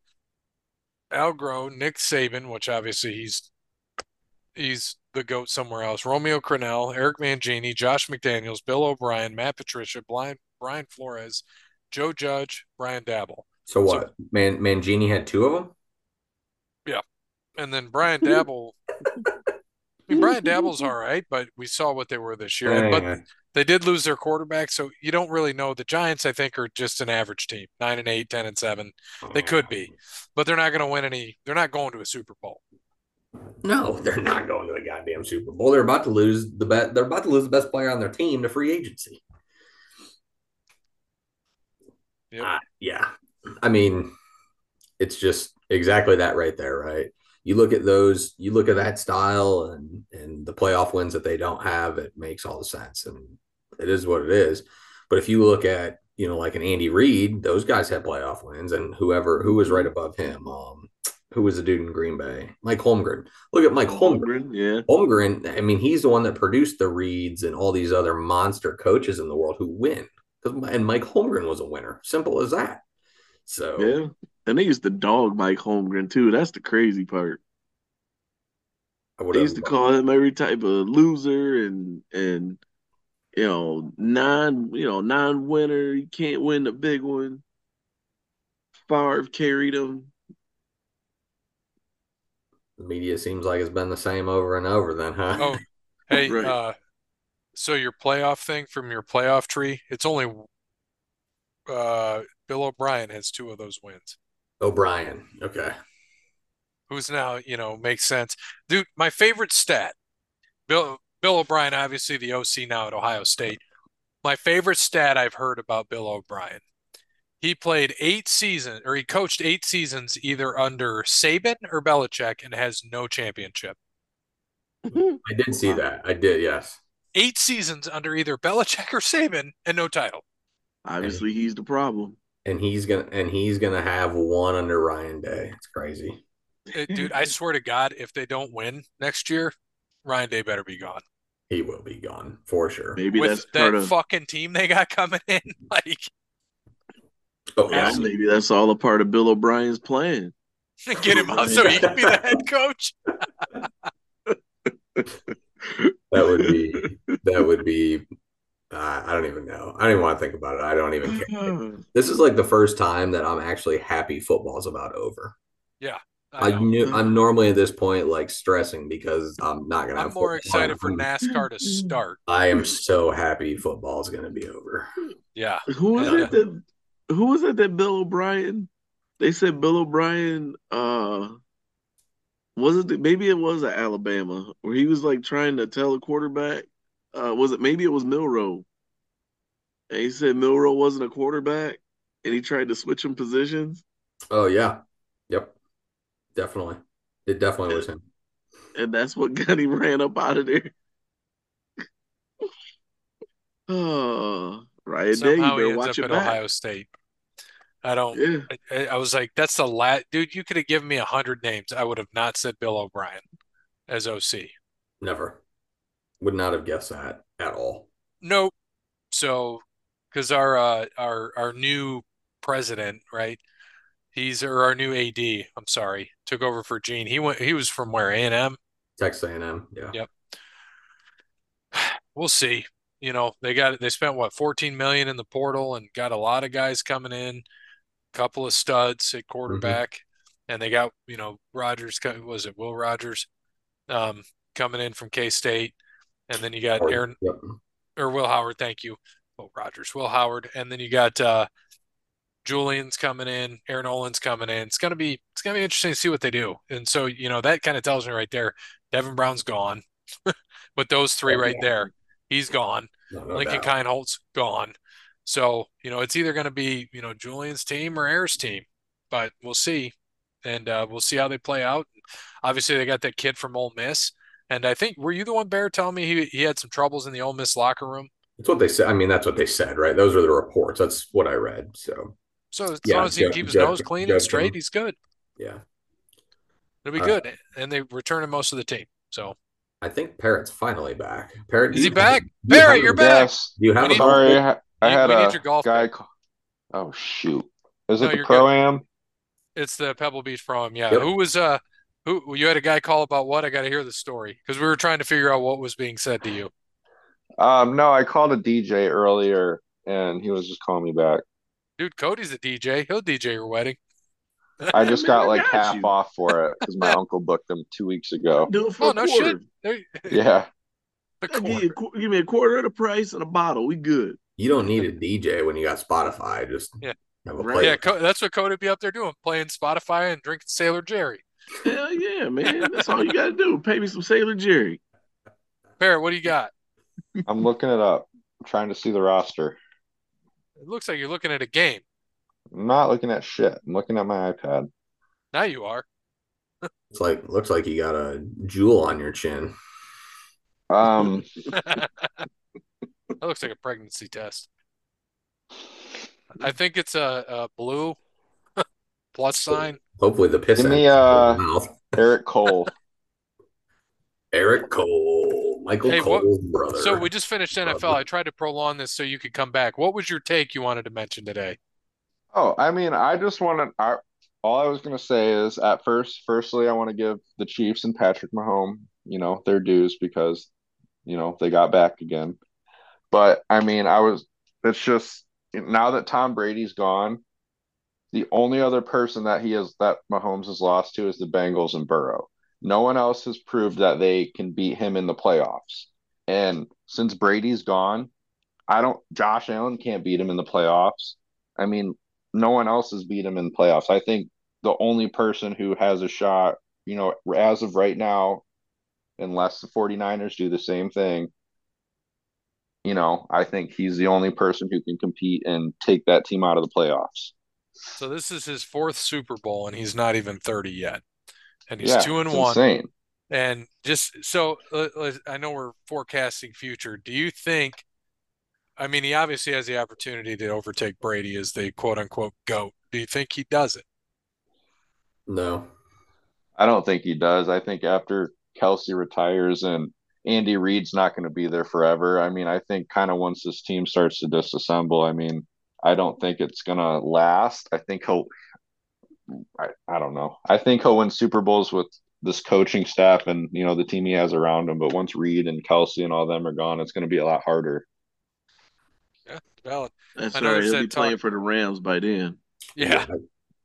Al Groh, Nick Saban, which obviously he's he's the goat somewhere else. Romeo Crennel, Eric Mangini, Josh McDaniels, Bill O'Brien, Matt Patricia, Brian Brian Flores, Joe Judge, Brian Daboll. so what? Man Mangini had two of them? Yeah, and then Brian Daboll. I mean, Brian Daboll's all right, but we saw what they were this year. And, but they did lose their quarterback, so you don't really know. The Giants, I think, are just an average team, nine and eight, 10 and seven. They could be, but they're not going to win any. They're not going to a Super Bowl. No, they're not going to a goddamn Super Bowl. They're about to lose the bet. They're about to lose the best player on their team to free agency. Yep. Uh, yeah, I mean, it's just exactly that right there, right? You look at those, you look at that style and and the playoff wins that they don't have. It makes all the sense, and it is what it is. But if you look at you know like an Andy Reid, those guys had playoff wins, and whoever who was right above him, um, who was the dude in Green Bay, Mike Holmgren. Look at Mike Holmgren. Holmgren, yeah. Holmgren, I mean, he's the one that produced the Reids and all these other monster coaches in the world who win. And Mike Holmgren was a winner. Simple as that. So Yeah. And they used to dog Mike Holmgren too. That's the crazy part. I They used to call him every type of loser and and you know, non you know, non winner. You can't win the big one. Favre carried him. the media seems like it's been the same over and over. Then, huh? Oh, hey, [LAUGHS] Right. uh, so your playoff thing from your playoff tree, it's only uh, Bill O'Brien has two of those wins. O'Brien. Okay. who's now, you know, makes sense. Dude, my favorite stat, Bill Bill O'Brien, obviously the OC now at Ohio State. My favorite stat I've heard about Bill O'Brien. He played eight seasons, or he coached eight seasons either under Saban or Belichick and has no championship. [LAUGHS] I did see that. I did, yes. Eight seasons under either Belichick or Saban and no title. Obviously, he's the problem. And he's gonna and he's gonna have one under Ryan Day. It's crazy. Uh, Dude, I swear to God, if they don't win next year, Ryan Day better be gone. He will be gone for sure. Maybe With that's that part of fucking team they got coming in, [LAUGHS] like Oh, yeah, yeah. maybe that's all a part of Bill O'Brien's plan. [LAUGHS] get him out so he can be the head coach. [LAUGHS] That would be that would be uh, I don't even know. I don't even want to think about it. I don't even care. This is like the first time that I'm actually happy football's about over. I I know. knew I'm normally at this point like stressing because I'm not gonna I'm have more football. excited for NASCAR to start. I am so happy football's gonna be over. Yeah. Who was it that who was it that Bill O'Brien? They said Bill O'Brien uh was it maybe it was at Alabama where he was like trying to tell a quarterback uh was it maybe it was Milroe and he said Milroe wasn't a quarterback and he tried to switch him positions Oh yeah. Yep. Definitely. It definitely was him. [LAUGHS] and that's what got him ran up out of there. [LAUGHS] Oh, right there, you Somehow he ends watch up it at back. Ohio State. I don't. Yeah, I, I was like, that's the last dude. You could have given me a hundred names. I would have not said Bill O'Brien as OC. Never. Would not have guessed that at all. Nope. So, because our uh, our our new president, right? He's or our new AD. I'm sorry, took over for Gene. He went. He was from where? A and M. Texas A&M. Yeah. Yep. We'll see. You know, they got they spent what 14 million in the portal and got a lot of guys coming in, a couple of studs at quarterback, and they got, you know, Rogers, was it Will Rogers, um, coming in from K-State, and then you got Or- Aaron Yep. or Will Howard, thank you. Will Rogers, Will Howard, and then you got uh Julian's coming in, Air Noland's coming in. It's gonna be it's gonna be interesting to see what they do. And so, you know, that kind of tells me right there, Devin Brown's gone. [LAUGHS] But those three right there, he's gone. No, no Lincoln doubt. Kienholz's gone. So, you know, it's either going to be, you know, Julian's team or Ayers' team, but we'll see. And uh, we'll see how they play out. Obviously, they got that kid from Ole Miss. And I think, were you the one, Bear, telling me he, he had some troubles in the Ole Miss locker room? That's what they said. I mean, that's what they said, right? Those are the reports. That's what I read. So So as Yeah, long as he Jeff- can keep his nose clean and straight, can- he's good. yeah. It'll be Uh, good. And they returning most of the team. So I think Parrot's finally back. Parrot, Is he you- back? do you you're back. Yes. Do you have We a need- Sorry, I, I We- had we need a your golf guy. pick. ca- Oh shoot! Is No, it the pro am? it's the Pebble Beach Pro-Am. Yeah. Yep. Who was, uh, who, you had a guy call about what? I got to hear the story because we were trying to figure out what was being said to you. Um, no, I called a DJ earlier, and he was just calling me back. Dude, Cody's a DJ. He'll DJ your wedding. I just [LAUGHS] got like got half you. off for it because my [LAUGHS] uncle booked him two weeks ago. do it for Oh, a no quarter. shit. [LAUGHS] Yeah, a Give, you a qu- give me a quarter of the price and a bottle. We good. You don't need a DJ when you got Spotify. Just Yeah. have a Right. play. Yeah, Co- that's what Cody would be up there doing, playing Spotify and drinking Sailor Jerry. Hell yeah, man. That's all you got to do. Pay me some Sailor Jerry. Barrett, what do you got? I'm looking it up. I'm trying to see the roster. It looks like you're looking at a game. I'm not looking at shit. I'm looking at my iPad. Now you are. It's like looks like you got a jewel on your chin. Um, [LAUGHS] that looks like a pregnancy test. I think it's a, a blue plus sign. Hopefully the piss Give me, in uh, mouth. Eric Cole. [LAUGHS] Eric Cole, Michael Hey, what- Cole's brother. So we just finished NFL. Brother. I tried to prolong this so you could come back. What was your take you wanted to mention today? Oh, I mean, I just wanted. I, all I was going to say is, at first, firstly, I want to give the Chiefs and Patrick Mahomes, you know, their dues because, you know, they got back again. But I mean, I was. It's just now that Tom Brady's gone, the only other person that he has that Mahomes has lost to is the Bengals and Burrow. No one else has proved that they can beat him in the playoffs. And since Brady's gone, I don't. Josh Allen can't beat him in the playoffs. I mean, no one else has beat him in the playoffs. I think the only person who has a shot, you know, as of right now, unless the 49ers do the same thing, you know, I think he's the only person who can compete and take that team out of the playoffs. So this is his fourth Super Bowl, and he's not even 30 yet. And he's yeah, two and one. Insane. And just so uh, uh, I know we're forecasting future. Do you think? I mean, he obviously has the opportunity to overtake Brady as the quote unquote GOAT. Do you think he does it? No. I don't think he does. I think after Kelce retires and Andy Reid's not going to be there forever. I mean, I think kind of once this team starts to disassemble, I mean, I don't think it's going to last. I think he'll, I, I don't know. I think he'll win Super Bowls with this coaching staff and, you know, the team he has around him. But once Reid and Kelce and all them are gone, it's going to be a lot harder. Yeah, valid. That's I right. He'll be that talk- playing for the Rams by then. Yeah.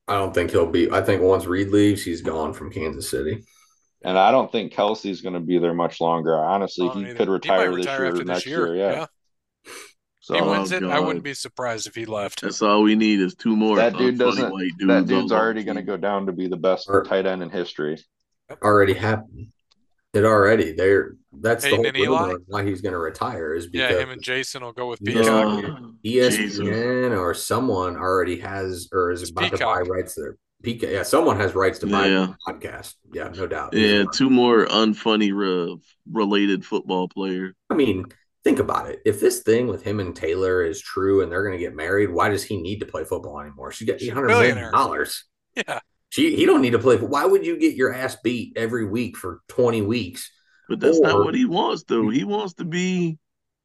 I don't think he'll be. I think once Reid leaves, he's gone from Kansas City. And I don't think Kelce's going to be there much longer. Honestly, don't he either. could might retire, this retire year after or next year. Yeah. So he Oh, wins it. I wouldn't be surprised if he left. That's all we need is two more. that dude doesn't. white that dudes dude's already going to go down to be the best Or- tight end in history. Already happened. It already. They're that's Peyton the and whole Eli? rumor why he's going to retire is because Yeah, him and Jason will go with Yeah. Peacock. Oh, Jesus. ESPN or someone already has or is It's about to buy rights to their Peacock. Yeah, someone has rights to buy Yeah. the podcast. Yeah, no doubt. Yeah, two more unfunny re- related football players. I mean, think about it. If this thing with him and Taylor is true and they're going to get married, why does he need to play football anymore? She's got eight hundred million dollars. Yeah. She he don't need to play. Why would you get your ass beat every week for twenty weeks? But that's Or- not what he wants, though. He wants to be.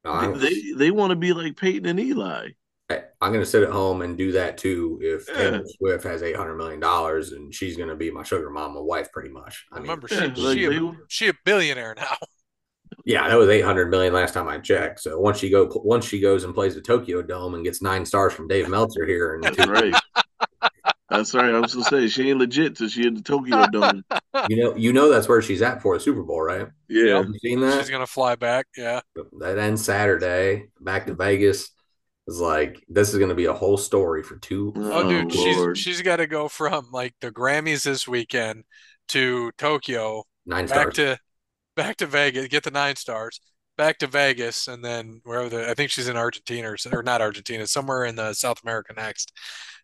No, They they want to be like Peyton and Eli. I'm going to sit at home and do that too. If Yeah. Taylor Swift has eight hundred million dollars and she's going to be my sugar mama wife, pretty much. I mean, Remember, she, like she, a, she a billionaire now. [LAUGHS] yeah, that was eight hundred million last time I checked. So once she go, once she goes and plays the Tokyo Dome and gets nine stars from Dave Meltzer here, and That's right. That's right. I was gonna say she ain't legit till she in the Tokyo Dome. [LAUGHS] you know, you know that's where she's at for the Super Bowl, right? Yeah. Have you seen that? She's gonna fly back. Yeah. that ends Saturday, back to Vegas. It's like this is going to be a whole story for two. Oh, Oh, dude, Lord. she's she's got to go from like the Grammys this weekend to Tokyo, Nine back stars. to back to Vegas, get the nine stars, back to Vegas, and then wherever the I think she's in Argentina or, or not Argentina, somewhere in the South America next.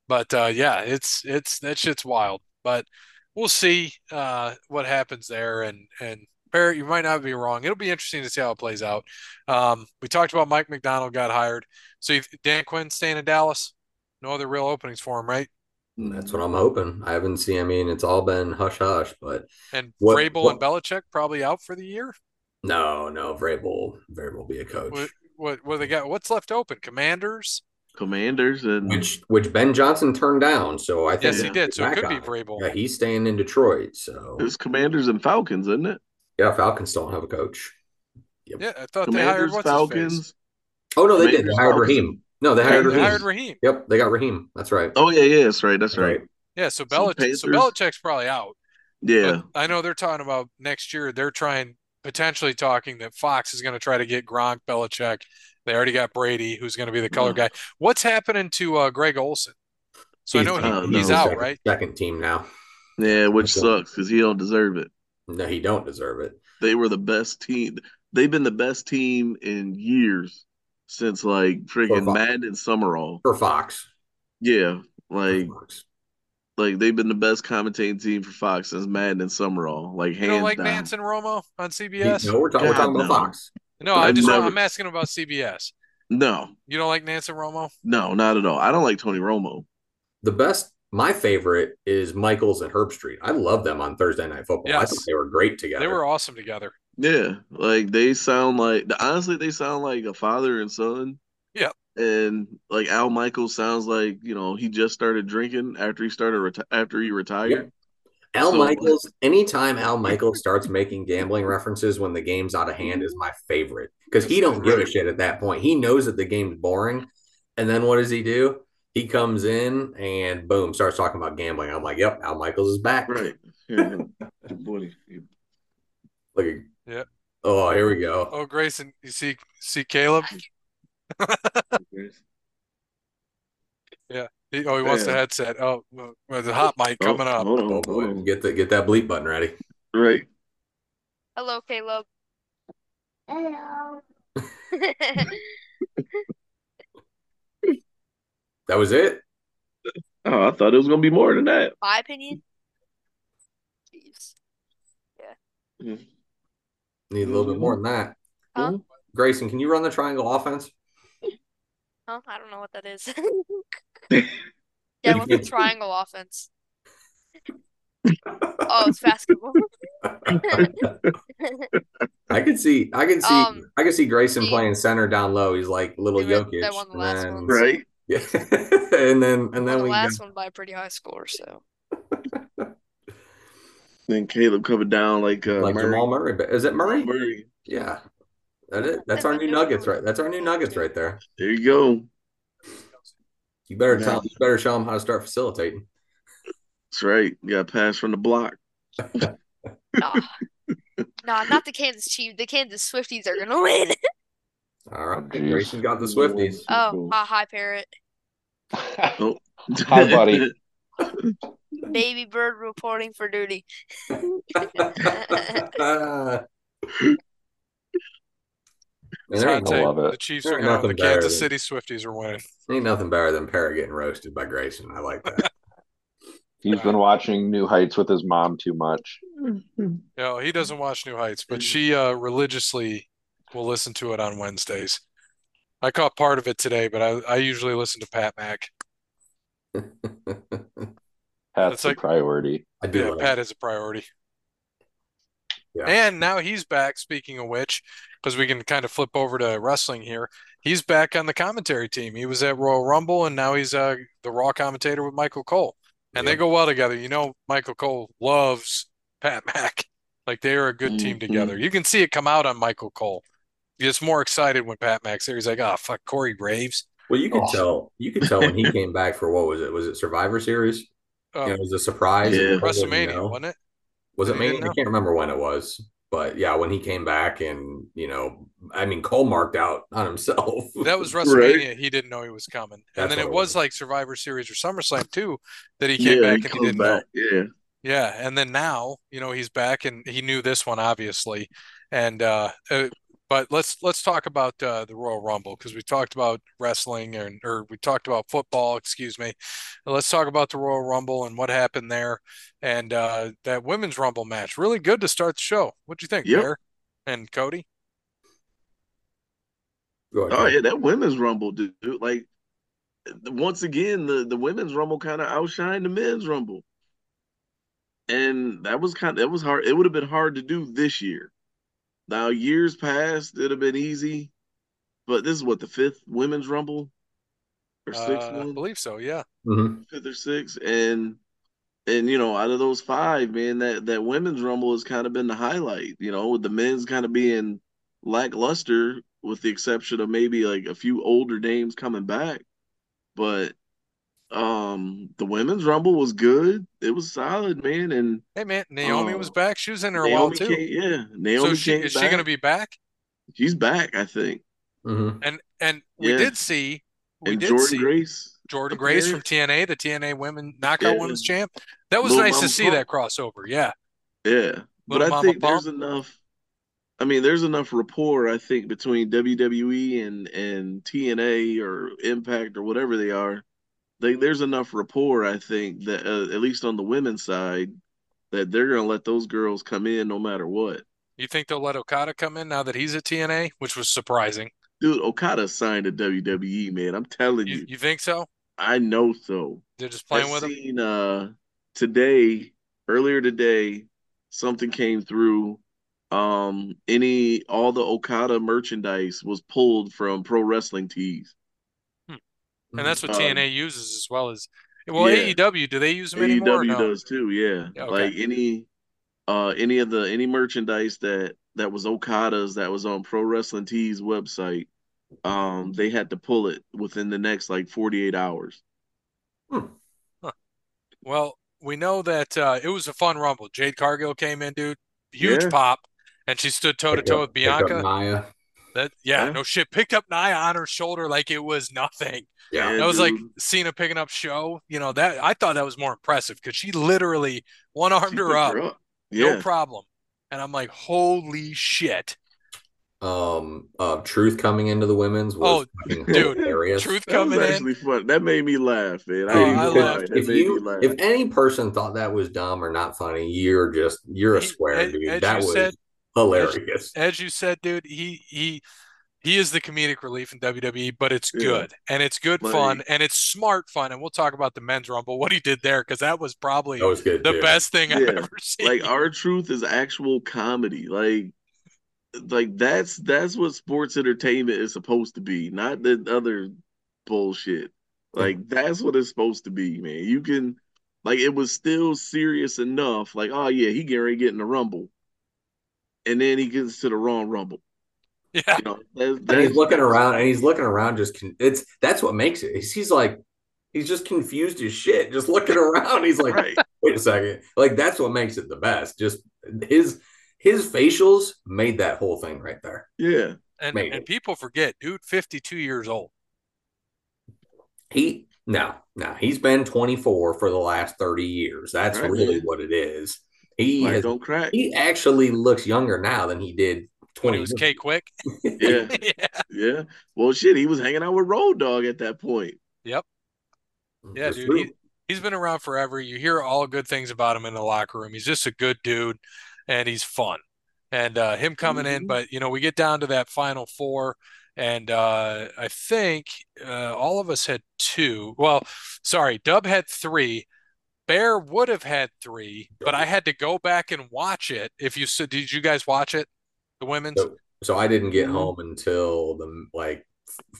But uh, yeah, it's it's that shit's wild. But we'll see uh, what happens there. And and Barrett, you might not be wrong. It'll be interesting to see how it plays out. Um, we talked about Mike Macdonald got hired. So Dan Quinn staying in Dallas. No other real openings for him, right? That's what I'm hoping. I haven't seen. I mean, it's all been hush hush, but And What- Vrabel what- and Belichick probably out for the year. no, no, Vrabel, Vrabel will be a coach. What what what they got? What's left open? Commanders. Commanders and Which which Ben Johnson turned down. So I think Yes, he did. So it could be on it. Vrabel. Yeah, he's staying in Detroit. So it's Commanders and Falcons, isn't it? yeah, Falcons don't have a coach. Yeah, I thought they hired Commanders, what's. Falcons. Oh no, they did. They Commanders, hired Falcons. Raheem. No, they They, hired they Raheem. hired Raheem. Yep, they got Raheem. That's right. Oh yeah, yeah, that's right. That's right. Yeah, so So Belichick. So Belichick's probably out. Yeah. I know they're talking about next year. They're trying potentially talking that Fox is going to try to get Gronk, Belichick. They already got Brady, who's going to be the color Oh. guy. What's happening to uh, Greg Olsen? So I know uh, he, no. he's out, second, right? Second team now. Yeah, which Okay. sucks because he don't deserve it. No, he don't deserve it. They were the best team. They've been the best team in years since like freaking Madden and Summerall. For Fox. Yeah, like Fox. like they've been the best commentating team for Fox since Madden and Summerall. Like You hands don't like down. Nance and Romo on He- CBS? no, we're, talking we're God, talking about. Fox. No, I I've just never- I'm asking about CBS. No, You don't like Nance and Romo? no, not at all. I don't like Tony Romo. The best, my favorite is Michaels and Herbstreit. I love them on Thursday Night Football. I Yes. thought they were great together. They were awesome together. Yeah, like they sound like honestly, they sound like a father and son. Yeah. And like Al Michaels sounds like you know he just started drinking after he started reti- after he retired. Yep. Al So- Michaels, anytime Al Michaels starts making gambling references when the game's out of hand is my favorite because he don't give a shit at that point. He knows that the game's boring. And then what does he do? He comes in and boom, starts talking about gambling. I'm like, yep, Al Michaels is back. Right. [LAUGHS] Yeah. Good boy. Look at, Yep. oh, here we go. Oh, Grayson, you see see Caleb? [LAUGHS] Yeah. He- oh, he wants the headset. Oh, well, well, the hot mic Oh, coming up. Hold on, Oh hold boy, on. get the get that bleep button ready. Right. Hello, Caleb. Hello. [LAUGHS] That was it. Oh, I thought it was gonna be more than that. My opinion. Jeez. Mm-hmm. Need a little bit more than that. Huh? Grayson, can you run the triangle offense? [LAUGHS] Huh? I don't know what that is. [LAUGHS] [LAUGHS] yeah, what's the triangle offense? Oh, it's basketball. I could see, I could see, Um, I could see Grayson he- playing center down low. He's like little They Jokic, they won the and last then one. Right. yeah, and then and Won then the we last got, one by a pretty high score, so Then Caleb coming down like uh, like Murray. Jamal Murray. But Is it Murray? Murray. Yeah, that is. That's That's our new new Nuggets, right? That's our new Nuggets right there. There you go. You better Yeah. tell, you better show them how to start facilitating. That's right. You got pass from the block. [LAUGHS] nah. Nah, not the Kansas Chiefs. The Kansas Swifties are gonna win. [LAUGHS] All right, Jeez. Grayson got the Swifties. Oh, hi, hi, parrot. Oh. Hi, buddy. [LAUGHS] Baby bird reporting for duty. And So there I'd ain't, say love it. the Chiefs There are going. nothing The Kansas better City Swifties are winning. ain't nothing better than Parrot getting roasted by Grayson. I like that. [LAUGHS] He's been watching New Heights with his mom too much. No, he doesn't watch New Heights, but she uh, religiously will listen to it on Wednesdays. I caught part of it today, but I, I usually listen to Pat Mack. [LAUGHS] That's It's the like- priority. I do Yeah, like Pat is a priority. Yeah. And now he's back, speaking of which, because we can kind of flip over to wrestling here. He's back on the commentary team. He was at Royal Rumble, and now he's uh, the Raw commentator with Michael Cole. And they go well together. You know, Michael Cole loves Pat [LAUGHS] Mack. Like they are a good team Mhm. together. You can see it come out on Michael Cole. He gets more excited when Pat Mack's there. He's like, oh, fuck, Corey Graves. Well, you could Oh. tell. You could tell when he [LAUGHS] came back for what was it? Was it Survivor Series? Uh, You know, it was a surprise. Yeah. and everybody didn't WrestleMania, know. wasn't it? Was it You Mania? I can't remember when it was, but yeah, when he came back and you know, I mean, Cole marked out on himself. That was [LAUGHS] WrestleMania. He didn't know he was coming. And then it it was was. like Survivor Series or SummerSlam too, that he came yeah, back he and he didn't know. Yeah. Yeah, and then now, you know, he's back and he knew this one obviously. And uh, uh but let's let's talk about uh the Royal Rumble because we talked about wrestling and or we talked about football, excuse me. Let's talk about the Royal Rumble and what happened there and uh that women's Rumble match. Really good to start the show. What do you think, Yep. Bear and Cody? Go ahead, Oh Cole. yeah, that women's rumble, dude. Like once again, the the women's rumble kind of outshined the men's rumble, and that was kind of it was hard. It would have been hard to do this year. Now years past, it'd have been easy, but this is what the fifth women's rumble or sixth Uh, I one, believe so, yeah. Mhm. fifth or sixth, and and you know out of those five, man, that that women's rumble has kind of been the highlight. You know, with the men's kind of being lackluster, with the exception of maybe like a few older names coming back. But um the women's rumble was good. It was solid, man. And Hey man, Naomi was Oh. back. She was in there a while too. came, yeah, So Naomi she came is she gonna be back? She's back, I think. Mhm. And and we Yeah. did see we and did Jordan see Grace. Jordynne Grace there. from TNA, the TNA Women Knockout Yeah. Women's Champ. That was Lil nice to see Pump. that crossover. Yeah. Yeah. But Little I Mama think there's enough I mean, there's enough rapport, I think, between WWE and and TNA or Impact or whatever they are. They, there's enough rapport, I think, that uh, at least on the women's side, that they're gonna let those girls come in no matter what. You think they'll let Okada come in now that he's at TNA, which was surprising. Dude, Okada signed to WWE, man. I'm telling You you, you think so? I know so. They're just playing with him? uh today, earlier today, something came through. Um, any all the Okada merchandise was pulled from Pro Wrestling Tees. And that's what Um, TNA uses as well as well yeah. AEW. Do they use them anymore? or AEW no? does too, yeah. Yeah, okay. Like any uh any of the any merchandise that that was Okada's that was on Pro Wrestling Tees website, um, they had to pull it within the next like 48 hours. Well, we know that uh, it was a fun rumble. Jade Cargill came in, dude. Huge Yeah. pop. And she stood toe to toe with Bianca. Nia. That yeah, Yeah. no shit. Picked up Nia on her shoulder like it was nothing. Yeah. Yeah, That was like dude. Cena picking up show. You know that I thought that was more impressive because she literally one armed her picked up, her up. no problem. And I'm like, holy shit. Um, uh, Truth coming into the women's was Oh, fucking dude, hilarious. Truth That was coming in. fun. That made me laugh, man. I Oh, I gonna laughed. That if made you me laugh. if any person thought that was dumb or not funny, you're just you're a square, as- dude. as that you was said- hilarious. As you said, dude, he he he is the comedic relief in WWE, but it's Yeah. good and it's good Like- fun and it's smart fun. And we'll talk about the men's rumble, what he did there, because that was probably that was good. the too. best thing I've ever seen. like R-Truth is actual comedy. Like like that's that's what sports entertainment is supposed to be, not the other bullshit. Like mm. that's what it's supposed to be, man. You can like it was still serious enough, like, oh yeah, he getting ready to get in the rumble. And then he gets to the wrong rumble. Yeah, You know, that's, and he's looking around and he's looking around just con- it's that's what makes it he's, he's like he's just confused as shit just looking around he's like right. wait a second like that's what makes it the best just his his facials made that whole thing right there Yeah. and maybe. and people forget, dude, 52 years old. he no no he's been 24 for the last 30 years that's Right, really man. what it is he Like, has, don't crack. he actually looks younger now than he did When 20 he was years K Quick. [LAUGHS] Yeah. [LAUGHS] yeah. Yeah. Well shit, he was hanging out with Road Dog at that point. Yep. Yeah, That's dude. He, he's been around forever. You hear all good things about him in the locker room. He's just a good dude and he's fun. And uh, him coming in, Mhm. but you know, we get down to that final four, and uh, I think uh, all of us had two. Well, sorry, Dub had three. Bear would have had three, but I had to go back and watch it. If you said, did you guys watch it? The women's? So, so I didn't get Mhm. home until the like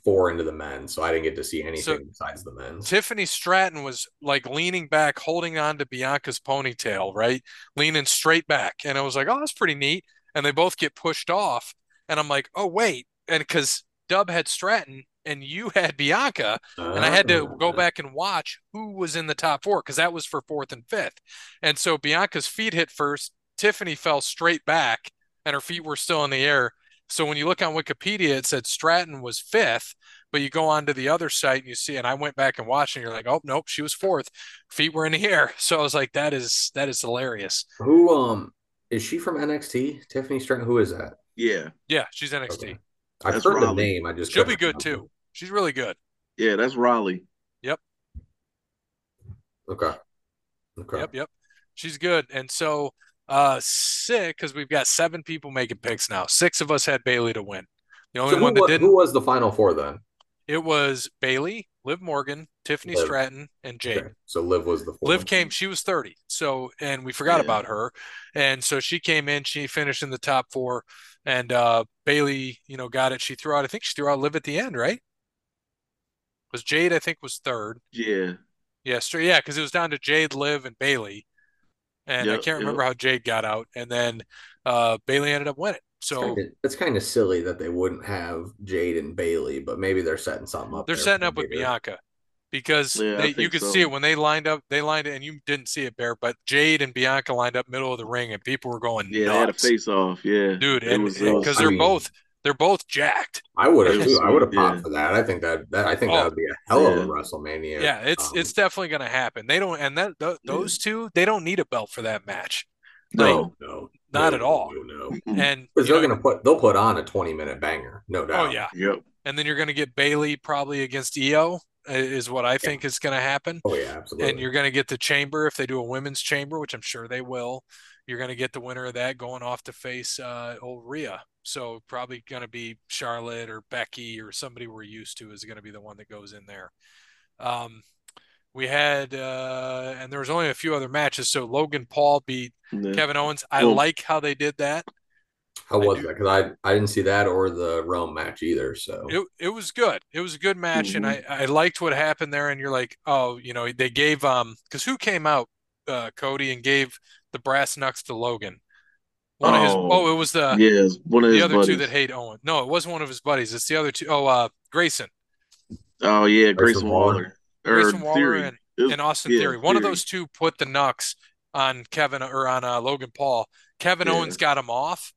four into the men, so I didn't get to see anything So- besides the men. Tiffany Stratton was like leaning back, holding on to Bianca's ponytail, right? Leaning straight back. And I was like, oh, that's pretty neat. And they both get pushed off. And I'm like, oh, wait. And because Dub had Stratton and you had Bianca, and I had to go back and watch who was in the top four because that was for fourth and fifth. And so Bianca's feet hit first. Tiffany fell straight back and her feet were still in the air. So when you look on Wikipedia, it said Stratton was fifth, but you go on to the other site and you see, and I went back and watched, and you're like, oh nope, she was fourth. Feet were in the air. [LAUGHS] So I was like, that is that is hilarious. Who um is she from NXT? Tiffany Stratton. Who is that? Yeah, yeah, she's NXT. Okay. I've That's heard the name. I just She'll be good remember. too. She's really good. Yeah, that's Raleigh. Yep. Okay. Okay. Yep, yep. She's good. And so uh sick because we've got seven people making picks now. Six of us had Bayley to win. The only So who, one that wa- didn't who was the final four then? it was Bayley, Liv Morgan, Tiffany Liv. Stratton, and Jade. Okay. So Liv was the fourth. Liv came, she was 30. So, and we forgot Yeah. about her. And so she came in, she finished in the top four. And uh Bayley, you know, got it. She threw out, I think she threw out Liv at the end, right? Was Jade, I think, was third. Yeah. Yeah, straight, yeah, because it was down to Jade, Liv, and Bayley. And I can't remember yep. how Jade got out. And then uh Bayley ended up winning. So It's kind of silly that they wouldn't have Jade and Bayley, but maybe they're setting something up. they're setting up with later. Bianca because Yeah, they, you could so. see it when they lined up. They lined it, and you didn't see it, Bear, but Jade and Bianca lined up middle of the ring, and people were going Yeah, they had a face off. Yeah. dude. It And was- it was- because I they're mean- both they're both jacked. I would have too. I would have popped yeah. for that. I think that, that I think Oh, that would be a hell of a yeah. WrestleMania. Yeah, it's Um, it's definitely going to happen. They don't, and that th- those two, they don't need a belt for that match, No. no, not no, at all. No, no. and Because they're gonna put they'll put on a twenty minute banger, no doubt. oh yeah, Yep. and then you're going to get Bayley probably against Io i- is what I think is going to happen. Oh yeah, absolutely. And you're going to get the chamber if they do a women's chamber, which I'm sure they will. You're going to get the winner of that going off to face uh, old Rhea. So probably going to be Charlotte or Becky or somebody we're used to is going to be the one that goes in there. Um, we had, uh, and there was only a few other matches. So Logan Paul beat Yeah. Kevin Owens. I like how they did that. How I was do- that? Because I I didn't see that or the Rome match either. So It it was good. It was a good match, and Mm-hmm. I I liked what happened there. And you're like, oh, you know, they gave um, because who came out, uh, Cody, and gave the brass knucks to Logan. One of his. Oh, Oh, it was the yeah, one of the his other buddies. two that hate Owen. No, it wasn't one of his buddies. It's the other two. Oh, uh, Grayson, Oh yeah, Grayson Grayson Waller. Waller. Grayson Waller Theory. and was- and Austin yeah, Theory. One of those two put the knucks on Kevin or on uh, Logan Paul. Kevin Yeah. Owens got him off,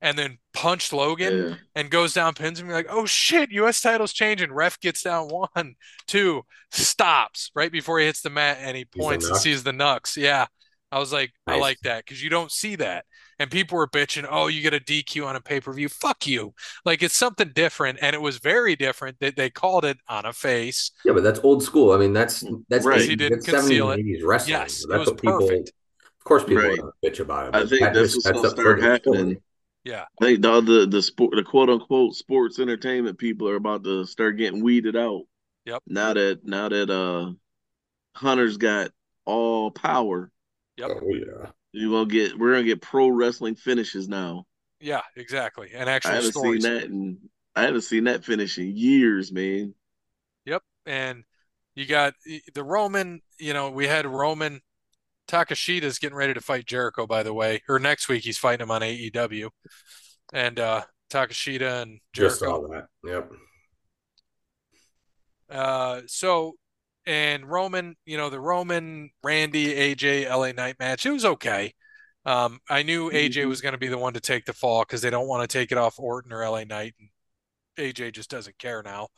and then punched Logan Yeah. and goes down, pins him. You're like, oh shit, U.S. title's changing. Ref gets down one, two, stops right before he hits the mat and he points and sees the knucks. Yeah. I was like, I like that because you don't see that. And people were bitching, oh, you get a DQ on a pay per view. Fuck you. Like it's something different. And it was very different that they called it on a face. Yeah, but that's old school. I mean, that's that's Right. 80s, He didn't that's conceal 70s, it. 80s wrestling. Yes, it that's was what people. perfect. Of course, people Right. are bitch about it. I think that that's just what's gonna start further story. happening. Yeah. I think the the the sport the quote unquote sports entertainment people are about to start getting weeded out. Yep. Now that now that uh Hunter's got all power, Yep. Oh yeah. you gonna get we're gonna get pro wrestling finishes now. Yeah, exactly. And actually, I haven't stories. seen that in I haven't seen that finish in years, man. Yep. And you got the Roman, you know, we had Roman Takeshita's getting ready to fight Jericho, by the way. Or next week he's fighting him on AEW. And uh Takashida and Just Jericho. saw that. Yep. Uh so and Roman, you know, the Roman, Randy, AJ, LA Knight match, it was okay. Um, I knew AJ Mhm. was going to be the one to take the fall because they don't want to take it off Orton or LA Knight. And AJ just doesn't care now.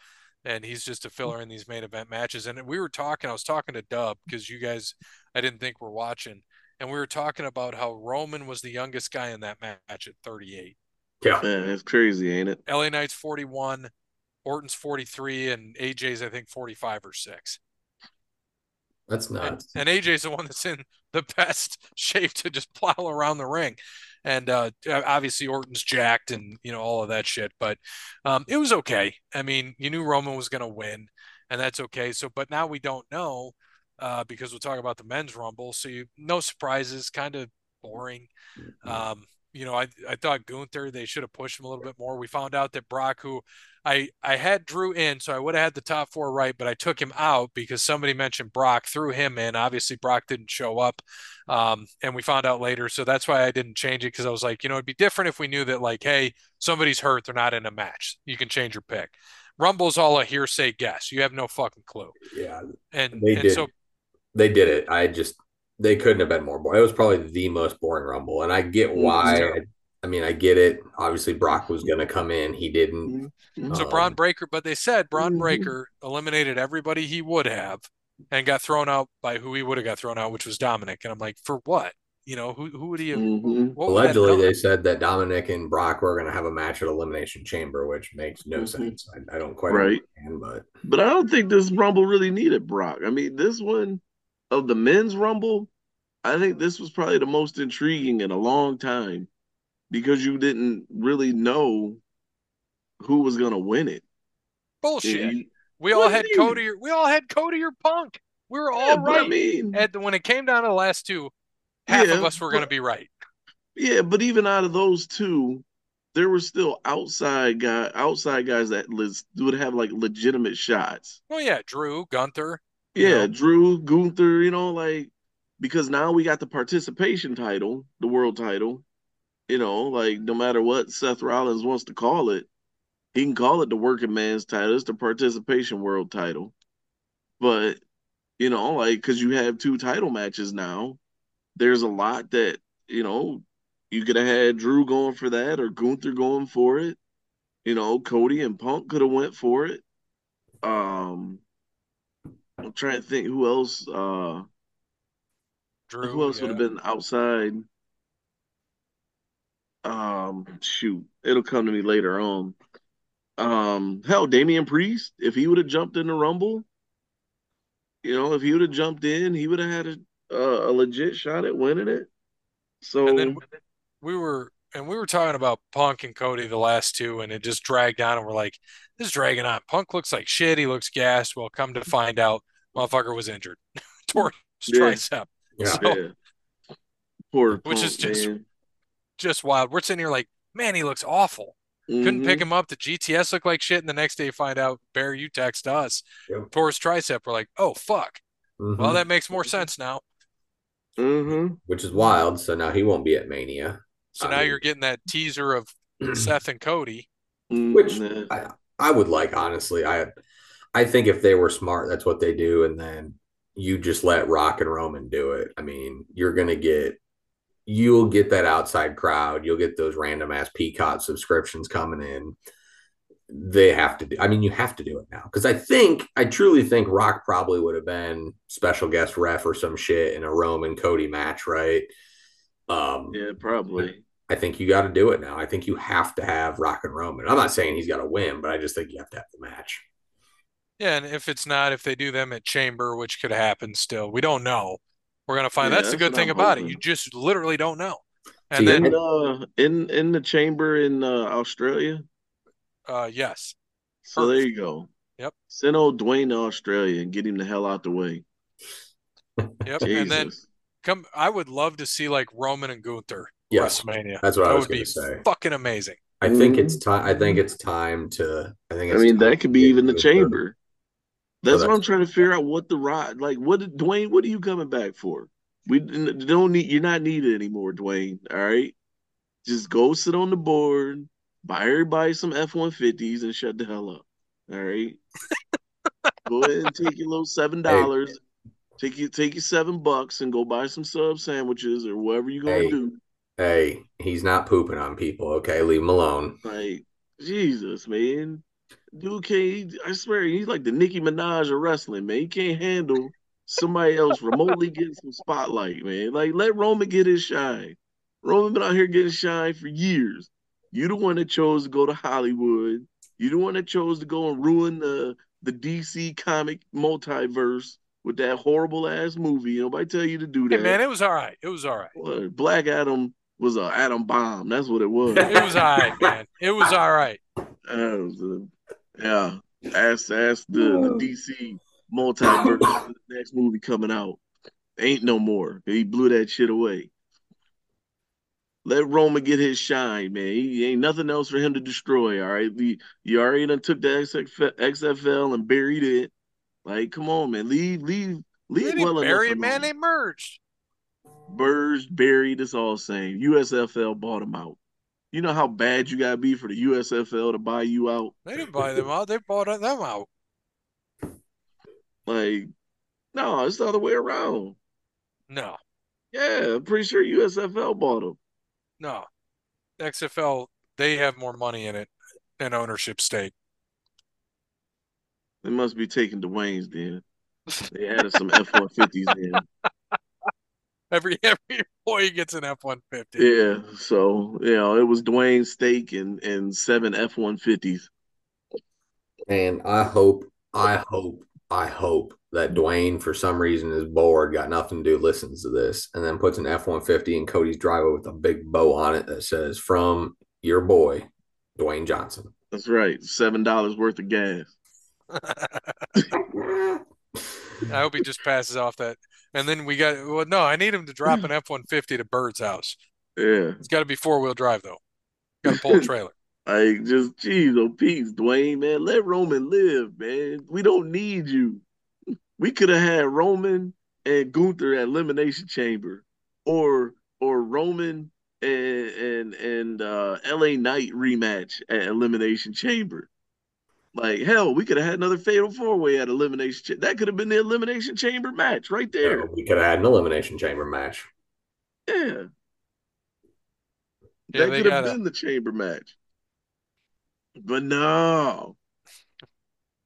And he's just a filler in these main event matches. And we were talking, I was talking to Dub because you guys, I didn't think were watching. And we were talking about how Roman was the youngest guy in that match at 38. Yeah. Man, it's crazy, ain't it? LA Knight's 41, Orton's 43, and AJ's, I think, 45 or 6. That's And, nuts. and AJ's the one that's in the best [LAUGHS] shape to just plow around the ring. And uh, obviously Orton's jacked and you know all of that shit, but um, it was okay. I mean, you knew Roman was going to win, and that's okay. So, but now we don't know uh, because we'll talk about the men's rumble. So you no surprises, kind of boring. Um, you know, I I thought Gunther they should have pushed him a little bit more. We found out that Brock, who I I had Drew in, so I would have had the top four right, but I took him out because somebody mentioned Brock, threw him in. Obviously, Brock didn't show up, um, and we found out later, so that's why I didn't change it because I was like, you know, it'd be different if we knew that like, hey, somebody's hurt, they're not in a match. You can change your pick. Rumble's all a hearsay guess. You have no fucking clue. Yeah, And they and did. so they did it. I just they couldn't have been more boring. It was probably the most boring rumble, and I get why. I, mean, I get it. Obviously, Brock was going to come in. He didn't. So Um, Bron Breakker, but they said Braun Mhm. Breaker eliminated everybody he would have and got thrown out by who he would have got thrown out, which was Dominik. And I'm like, for what? You know, who who would he have? hmm What would that Allegedly, they said that Dominik and Brock were going to have a match at Elimination Chamber, which makes no Mhm. sense. I, I don't quite Right. understand, but But I don't think this Rumble really needed Brock. I mean, this one of the men's Rumble, I think this was probably the most intriguing in a long time because you didn't really know who was going to win it. Bullshit. You- We all had? Cody. Or, we all had Cody or Punk. We were yeah, all but I mean, At the, when it came down to the last two, half of us were going to be right. yeah, but even out of those two, there were still outside guy, outside guys that would have like legitimate shots. Oh yeah, Drew, Gunther. You Yeah, know. Drew, Gunther, you know, like because now we got the participation title, the world title. You know, like no matter what Seth Rollins wants to call it, he can call it the working man's title. It's the participation world title. But, you know, like because you have two title matches now, there's a lot that, you know, you could have had Drew going for that or Gunther going for it. You know, Cody and Punk could have went for it. Um I'm trying to think who else uh Drew. who else would have been outside. Um shoot, it'll come to me later on. Um hell, Damian Priest, if he would have jumped in the Rumble, you know, if he would have jumped in, he would have had a uh, a legit shot at winning it. So And then we were and we were talking about Punk and Cody the last two, and it just dragged on, and we're like, this is dragging on. Punk looks like shit. He looks gassed. Well, come to find out, motherfucker was injured, [LAUGHS] tore his Yeah. tricep. yeah, So yeah. Poor Which Punk, is just- man. just wild. We're sitting here like, man, he looks awful. Couldn't Mhm. pick him up. The GTS looked like shit, and the next day you find out, Bear, you text us, Yep. tore his tricep. We're like, oh fuck. Mhm. Well, that makes more sense now. Mhm. which is wild. So now he won't be at Mania, So I now mean- you're getting that teaser of [CLEARS THROAT] Seth and Cody. Mhm. which I, I would like honestly. I I think if they were smart, that's what they do, and then you just let Rock and Roman do it. I mean, you're gonna get you'll get that outside crowd. You'll get those random ass Peacock subscriptions coming in. They have to do. I mean, you have to do it now because I think I truly think Rock probably would have been special guest ref or some shit in a Roman Cody match, right? Um, Yeah, probably. I think you got to do it now. I think you have to have Rock and Roman. I'm not saying he's got to win, but I just think you have to have the match. Yeah, and if it's not, if they do them at Chamber, which could happen still, we don't know. We're gonna find Yeah, that's the good thing I'm about it. You just literally don't know. And then In uh in in the chamber in uh, Australia. uh yes. So there you go. Yep. Send old Dwayne to Australia and get him the hell out the way. Yep. And then come I would love to see like Roman and Gunther Yes, WrestleMania. that's what that I was would be going to say. fucking amazing. I think Mhm. it's time. I think it's time to. I think. I mean, time that could be even the Gunther. chamber. That's what I'm trying to figure out. What the rock, like, what did Dwayne? What are you coming back for? We don't need. You're not needed anymore, Dwayne. All right, just go sit on the board, buy everybody some F-150s, and shut the hell up. All right. [LAUGHS] go ahead and take your little seven dollars. Take you take your seven bucks and go buy some sub sandwiches or whatever you're gonna Hey. do. Hey, he's not pooping on people. Okay, leave him alone. Like Jesus, man. Dude can't I swear he's like the Nicki Minaj of wrestling, man. He can't handle somebody else remotely getting some spotlight, man. Like let Roman get his shine. Roman been out here getting shine for years. You the one that chose to go to Hollywood. You the one that chose to go and ruin the the DC comic multiverse with that horrible ass movie. Nobody tell you to do Hey that. man, it was all right. It was all right. Black Adam was a atom bomb. That's what it was. It was all right, man. It was all right. [LAUGHS] Uh, yeah, ask ask the, the DC multiverse the next movie coming out. Ain't no more. He blew that shit away. Let Roman get his shine, man. He ain't nothing else for him to destroy. All right, we you already done took the XFL, XFL and buried it. Like, come on, man. Leave, leave, leave well bury enough it, man. alone. They merged. Birds buried. It's all same. USFL bought him out. You know how bad you gotta be for the USFL to buy you out. They didn't buy them out. They bought them out. Like, no, it's the other way around. No, Yeah, I'm pretty sure USFL bought them. no. XFL, they have more money in it and ownership stake. They must be taking Dwayne's then. They added some [LAUGHS] F one fifties in. Every [LAUGHS] every employee gets an F one fifty. Yeah, so you know it was Dwayne's stake and and seven F one fifties. And I hope, I hope, I hope that Dwayne, for some reason, is bored, got nothing to do, listens to this, and then puts an F one fifty in Cody's driveway with a big bow on it that says "From your boy, Dwayne Johnson." That's right, seven dollars worth of gas. [LAUGHS] I hope he just passes off that. And then we got well, no, I need him to drop an [CLEARS THROAT] F one fifty to Bird's house. Yeah, It's got to be four wheel drive though. Got to pull a [LAUGHS] trailer. like just geez, oh peace, Dwayne, man, let Roman live, man. We don't need you. We could have had Roman and Gunther at Elimination Chamber, or or Roman and and and uh, L.A. Knight rematch at Elimination Chamber. Like hell, we could have had another Fatal Four Way at Elimination. Cha- that could have been the Elimination Chamber match right there. we could have had an elimination chamber match. Yeah, Yeah, that could have been the chamber match. But no,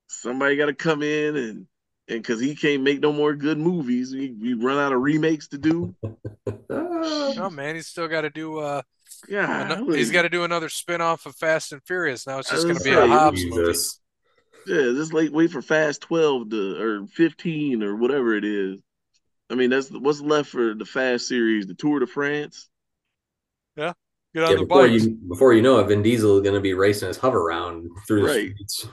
somebody got to come in and and because he can't make no more good movies, we, we run out of remakes to do. [LAUGHS] Oh man, he's still got to do. Uh, Yeah, ano- he's got to do another spin off of Fast and Furious. Now it's just going to be a Say, Hobbs movie. Yeah, just like wait for Fast Twelve to or fifteen or whatever it is. I mean, that's what's left for the Fast series, the Tour de France. Yeah, get on Yeah, the before bikes. you before you know it, Vin Diesel is going to be racing his hover round through the Right. streets.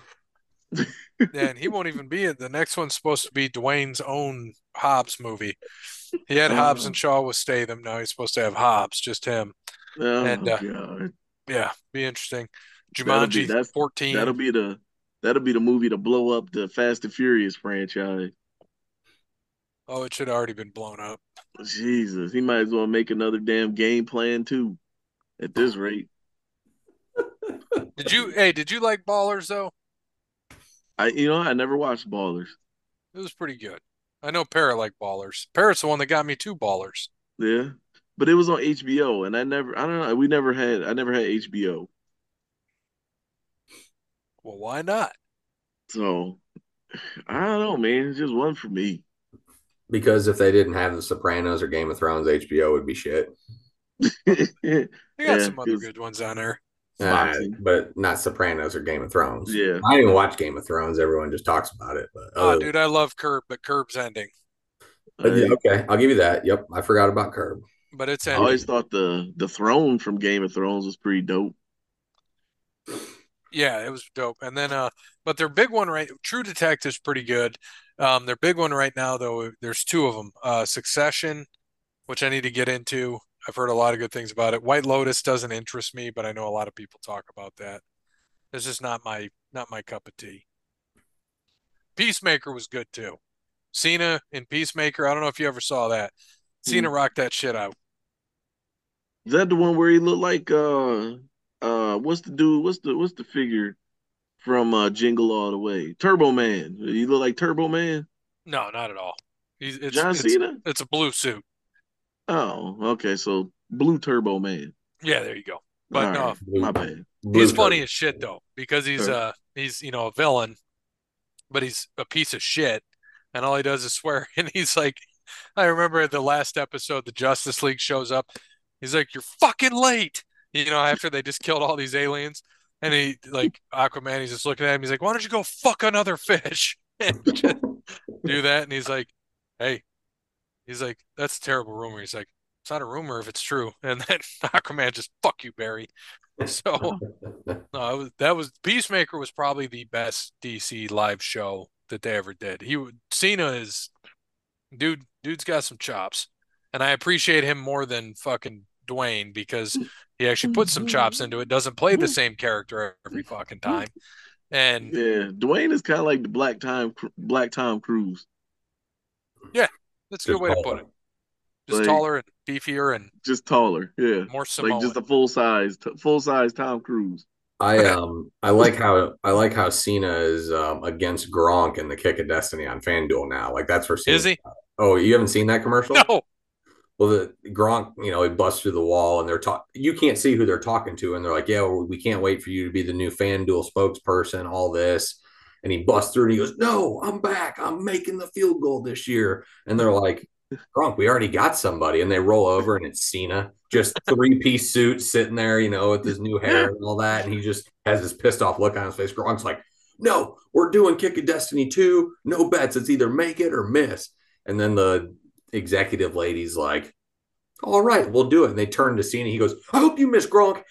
[LAUGHS] Yeah, and he won't even be it. The next one's supposed to be Dwayne's own Hobbs movie. He had Hobbs Uh. and Shaw with Statham. Now he's supposed to have Hobbs, just him. Oh And, uh, God, Yeah, be interesting. That'll be- Jumanji that's- 14. that'll be the that'll be the movie to blow up the Fast and Furious franchise. Oh, it should have already been blown up. Jesus, he might as well make another damn game plan too. At this [LAUGHS] rate, Did you? Hey, did you like Ballers though? I you know I never watched Ballers. It was pretty good. I know Parrot like Ballers. Parrot's the one that got me two Ballers. Yeah, but it was on HBO, and I never, I don't know, we never had, I never had HBO, Well, why not? so I don't know, man. It's just one for me. Because if they didn't have The Sopranos or Game of Thrones, HBO would be shit. [LAUGHS] They got Yeah, some other good ones on there. Uh, but not Sopranos or Game of Thrones. Yeah. I didn't even watch Game of Thrones. Everyone just talks about it. But Oh, other- dude, I love Curb, but Curb's ending. Uh, yeah, okay, I'll give you that. Yep, I forgot about Curb. But it's I always thought the the throne from Game of Thrones was pretty dope. Yeah, it was dope. And then uh but their big one right True Detective's pretty good. Um their big one right now though, there's two of them. Uh Succession, which I need to get into. I've heard a lot of good things about it. White Lotus doesn't interest me, but I know a lot of people talk about that. This is not my not my cup of tea. Peacemaker was good too. Cena in Peacemaker, I don't know if you ever saw that. Cena rocked that shit out. Is that the one where he looked like uh uh what's the dude? What's the what's the figure from uh Jingle All the Way? Turbo Man. He look like Turbo Man. No, not at all. He's it's John it's, Cena. it's a blue suit. Oh, okay. So Blue Turbo Man. Yeah, there you go. But All no, right, my bad. He's Blue funny as shit though, because he's Sure. uh he's you know a villain, but he's a piece of shit, and all he does is [LAUGHS] swear. And he's like, I remember the last episode, the Justice League shows up. He's like, "You're fucking late," you know, after they just killed all these aliens, and he like Aquaman. He's just looking at him. He's like, "Why don't you go fuck another fish?" [LAUGHS] and do that. And he's like, "Hey," he's like, "That's a terrible rumor." He's like, "It's not a rumor if it's true." And then [LAUGHS] Aquaman just, "Fuck you, Barry." [LAUGHS] So. No, was, that was Peacemaker was probably the best DC live show that they ever did. He Cena is dude dude's got some chops. And I appreciate him more than fucking Dwayne because he actually puts some chops into it, doesn't play the same character every fucking time. And Yeah, Dwayne is kind of like the Black Time Black Tom Cruise. Yeah, that's a good Just way to put it. Just Like- taller and beefier and just taller. Yeah, more Samoan. like just a full size, full size Tom Cruise. I um I like how I like how Cena is um against Gronk in the Kick of Destiny on FanDuel now. Like that's where Cena. Is he? Oh, you haven't seen that commercial? No. Well, the Gronk, you know, he busts through the wall and they're talking. You can't see who they're talking to, and they're like, "Yeah, well, we can't wait for you to be the new FanDuel spokesperson." All this, and he busts through and he goes, "No, I'm back. I'm making the field goal this year." And they're like, "Gronk, we already got somebody." And they roll over and it's Cena, just three piece suit, sitting there, you know, with his new hair and all that, and he just has this pissed off look on his face. Gronk's like, "No, we're doing Kick of Destiny two. No bets. It's either make it or miss." And then the executive lady's like, all right, we'll do it. And they turn to Cena. He goes, I hope you miss Gronk.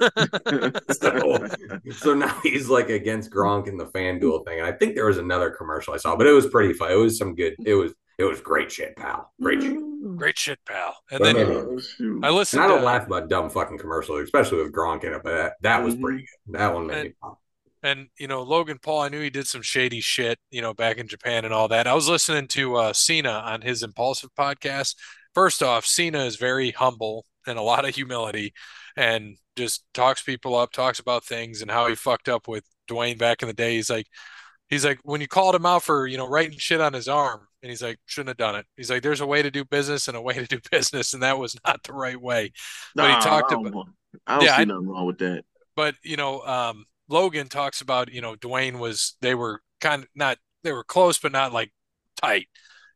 [LAUGHS] so, so now he's like against Gronk in the FanDuel thing. And I think there was another commercial I saw, but it was pretty fun. It was some good, it was, it was great shit, pal. Great shit. Great shit, pal. And But then maybe- Oh, shoot. I And listened I don't to laugh about dumb fucking commercials, especially with Gronk in it, but that, that was Mhm. pretty good. That one made me pop. And you know, Logan Paul, I knew he did some shady shit, you know, back in Japan and all that. I was listening to uh Cena on his Impulsive podcast. First off, Cena is very humble and a lot of humility and just talks people up, talks about things and how he fucked up with Dwayne back in the day. He's like he's like when you called him out for, you know, writing shit on his arm and he's like shouldn't have done it. He's like there's a way to do business and a way to do [LAUGHS] business and that was not the right way. But he talked I about- I don't Yeah, see I- nothing wrong with that. but you know, um, Logan talks about you know Dwayne was they were kind of not they were close but not like tight,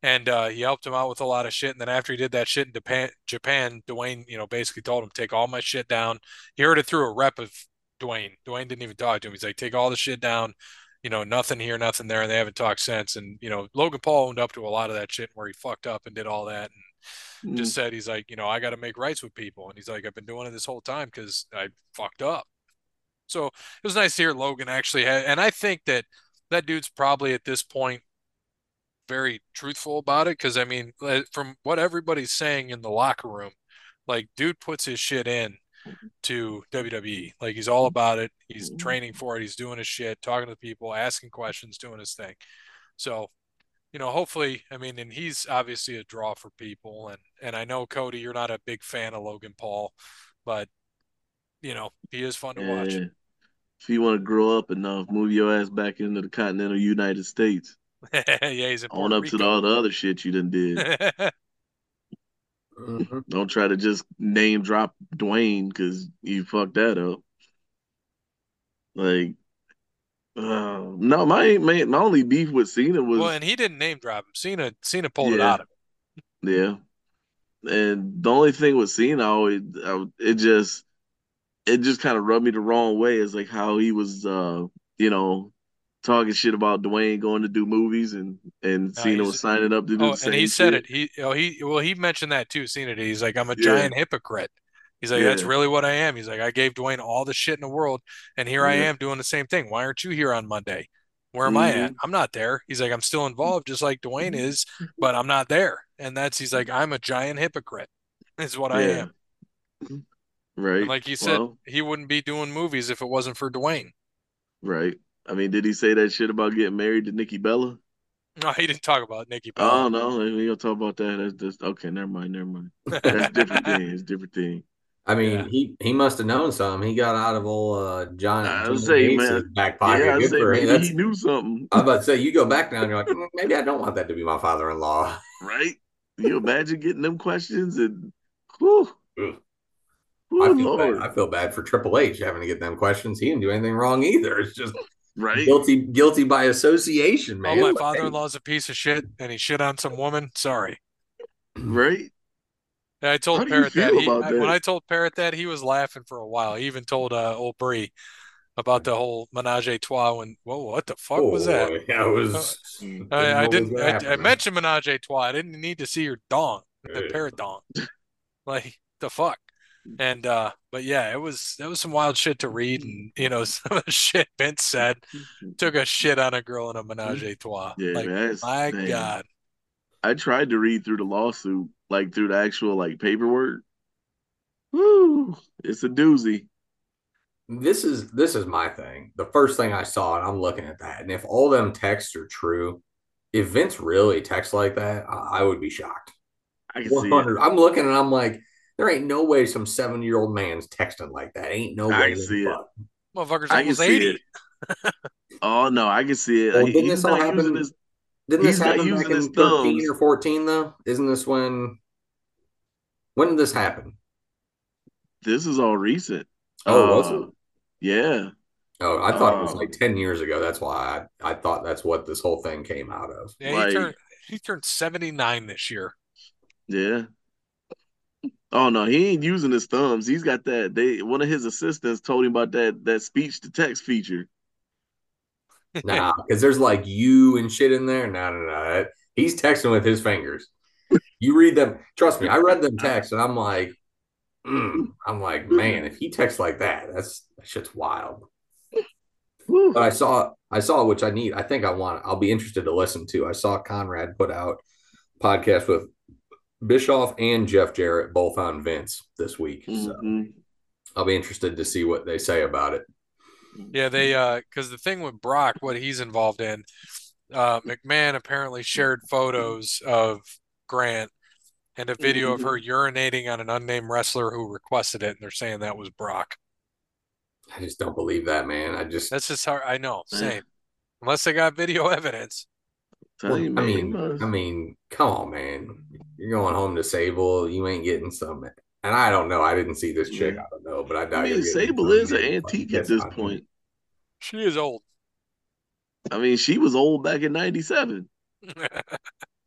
and uh, he helped him out with a lot of shit. And then after he did that shit in Japan, Japan, Dwayne you know basically told him take all my shit down. He heard it through a rep of Dwayne. Dwayne didn't even talk to him. He's like take all the shit down. You know, nothing here, nothing there, and they haven't talked since. And you know, Logan Paul owned up to a lot of that shit where he fucked up and did all that, and just said he's like, you know, I got to make rights with people, and he's like, I've been doing it this whole time because I fucked up. So it was nice to hear Logan actually had, and I think that that dude's probably at this point very truthful about it because I mean, uh, from what everybody's saying in the locker room, like dude puts his shit in to WWE. Like he's all about it. He's training for it. He's doing his shit, talking to people, asking questions, doing his thing. So, you know, hopefully, I mean, and he's obviously a draw for people. And and I know Cody, you're not a big fan of Logan Paul, but you know, he is fun to watch. Yeah. If you want to grow up enough, move your ass back into the continental United States. [LAUGHS] yeah, he's in On Puerto up to all the other shit you done did. [LAUGHS] Mhm. Don't try to just name drop Dwayne because you fucked that up. Like, uh, no, my, my my only beef with Cena was Well, and he didn't name drop him. Cena Cena pulled it Yeah. out of him. Yeah. And the only thing with Cena, I always, I, it just, it just kind of rubbed me the wrong way. Is like how he was, uh, you know, talking shit about Dwayne going to do movies and and No, Cena was signing up to do Oh, and he said it. He oh he well he mentioned that too. Cena did. He's like, I'm a Yeah. giant hypocrite. He's like, that's really what I am. He's like, I gave Dwayne all the shit in the world, and here I am doing the same thing. Why aren't you here on Monday? Where am I at? Mhm. I'm not there. He's like, I'm still involved, just like Dwayne is, but I'm not there. And that's he's like, I'm a giant hypocrite. Is what I Yeah. am. Right. And like you said, Well, he wouldn't be doing movies if it wasn't for Dwayne. right. I mean, did he say that shit about getting married to Nikki Bella? No, he didn't talk about Nikki Bella. Oh Bella. no, we don't talk about that. That's just okay. Never mind. Never mind. [LAUGHS] That's different thing. It's different thing. I mean, Yeah. he he must have known something. He got out of old uh, John I would John say, Gates's man, back pocket. yeah, I Good say for him. maybe he knew something, I was about to say, you go back now and you're like, "Mm, maybe I don't want that to be my father-in-law. right? You imagine getting them questions and, whew, whew, I feel bad. I feel bad for Triple H having to get them questions. He didn't do anything wrong either. It's just right? guilty guilty by association, man. Oh, my father-in-law's a piece of shit, and he shit on some woman. Sorry. Right? Yeah, I told do you Parrot that. He, I- when I told Parrot that, he was laughing for a while. He even told uh, old Bree about the whole menage a trois. When whoa, what the fuck was that? oh, Yeah, it was. I, I didn't. I, I mentioned menage a trois. I didn't need to see your dong, the Yeah. parrot dong. Like the fuck. And uh, but yeah, it was that was some wild shit to read, and you know [LAUGHS] some of the shit Vince said. Took a shit on a girl in a menage a trois. Yeah, Like man, my man. God. I tried to read through the lawsuit, like through the actual like paperwork. Woo, it's a doozy. This is this is my thing. The first thing I saw, and I'm looking at that, and if all them texts are true, if Vince really texts like that, I, I would be shocked. I can see it. i'm looking and I'm like, there ain't no way some seven year old man's texting like that. Ain't no I way. can in see it. fuck. Motherfucker's I can almost see 80. it. [LAUGHS] Oh no, I can see it. Well, didn't he's this all happen- his. Didn't this happen back in his 13 thumbs. or 14 though? Isn't this when? When did this happen? This is all recent. Oh, was Uh, it? Yeah. Oh, I thought it was uh, like 10 years ago. That's why I, I thought that's what this whole thing came out of. Yeah, Like- he turned he turned 79 this year. Yeah. Oh no, he ain't using his thumbs. He's got that. They one of his assistants told him about that that speech to text feature. Nah, because there's like you and shit in there. No, no, no. He's texting with his fingers. You read them. Trust me, I read them texts and I'm like, mm, I'm like, man, if he texts like that, that's that shit's wild. But I saw, I saw which I need. I think I want. I'll be interested to listen to. I saw Conrad put out podcast with Bischoff and Jeff Jarrett, both on Vince this week. So Mhm. I'll be interested to see what they say about it. Yeah, they uh because the thing with Brock, what he's involved in, uh McMahon apparently shared photos of Grant and a video of her urinating on an unnamed wrestler who requested it, and they're saying that was Brock. I just don't believe that, man. I just, That's just how I know, same. Unless they got video evidence. Tell you, I mean, must- I mean, come on, man. You're going home to Sable. You ain't getting some. And I don't know. I didn't see this chick. Yeah. I don't know, but I doubt I you're mean, Sable is an antique at this piss on point. She is old. I mean, she was old back in '97. [LAUGHS]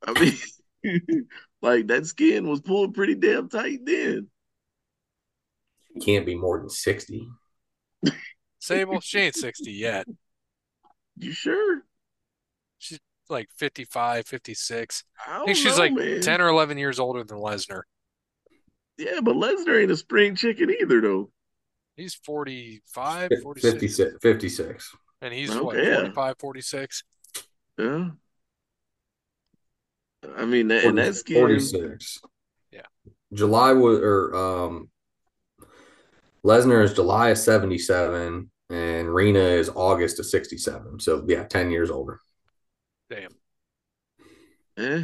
I mean, [LAUGHS] like that skin was pulled pretty damn tight then. You can't be more than 60. Sable, she ain't 60 yet. You sure? She's like 55, 56. I I don't think she's know, like man. 10 or 11 years older than Lesnar. Yeah, but Lesnar ain't a spring chicken either, though. He's 45, 46. 56. 56. And he's what, Okay, yeah. 45, 46? Yeah. I mean, that, and that skin. 46. Yeah. July was, or, um, Lesnar is July of 77 and Rena is August of 67. So, yeah, 10 years older. Damn. Eh.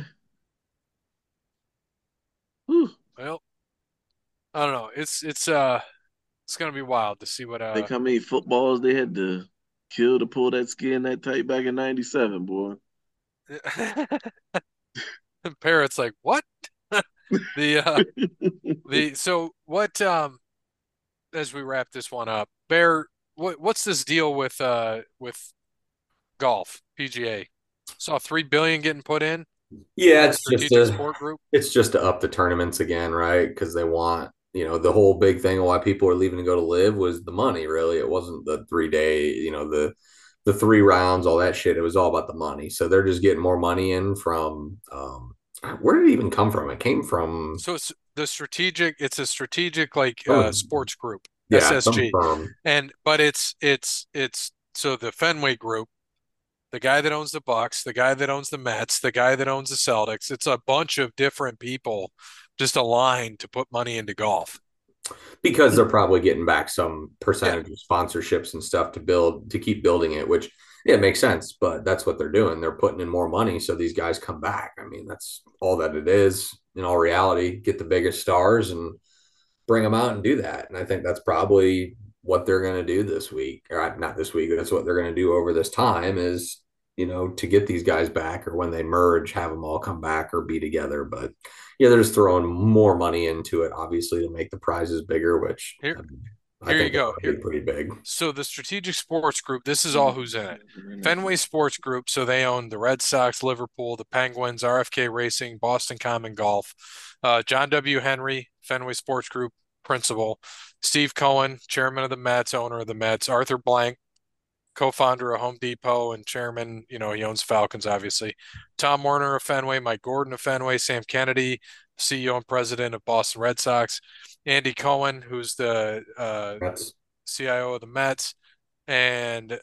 Whew. Well, I don't know. It's it's uh it's gonna be wild to see what uh Think how many footballs they had to kill to pull that skin that tight back in '97, boy. [LAUGHS] Parrot's like, what? [LAUGHS] The uh [LAUGHS] the so what um as we wrap this one up, Bear, what what's this deal with uh with golf PGA? Saw three billion getting put in. Yeah, it's just a, sport group. it's just to up the tournaments again, right? Because they want, you know, the whole big thing of why people are leaving to go to LIV was the money, really. It wasn't the three day, you know, the the three rounds, all that shit. It was all about the money. So they're just getting more money in from um where did it even come from? It came from So it's the strategic. It's a strategic like uh, sports group, yeah, SSG, and but it's it's it's so the Fenway Group, the guy that owns the Bucks, the guy that owns the Mets, the guy that owns the Celtics. It's a bunch of different people just aligned to put money into golf. because they're probably getting back some percentage of sponsorships and stuff to build to keep building it which yeah it makes sense but that's what they're doing they're putting in more money so these guys come back i mean that's all that it is in all reality get the biggest stars and bring them out and do that and i think that's probably what they're going to do this week or not this week that's what they're going to do over this time is you know to get these guys back or when they merge have them all come back or be together but yeah they're just throwing more money into it obviously to make the prizes bigger which Here- I here you go. Here- pretty big So the strategic sports group, this is all who's in it. Fenway Sports Group, so they own the Red Sox, Liverpool, the Penguins, RFK Racing, Boston Common Golf. Uh, John W. Henry, Fenway Sports Group principal. Steve Cohen, chairman of the Mets, owner of the Mets. Arthur Blank, co-founder of Home Depot and chairman, you know, he owns Falcons, obviously. Tom Werner of Fenway, Mike Gordon of Fenway, Sam Kennedy, CEO and president of Boston Red Sox. Andy Cohen, who's the uh, CIO of the Mets, and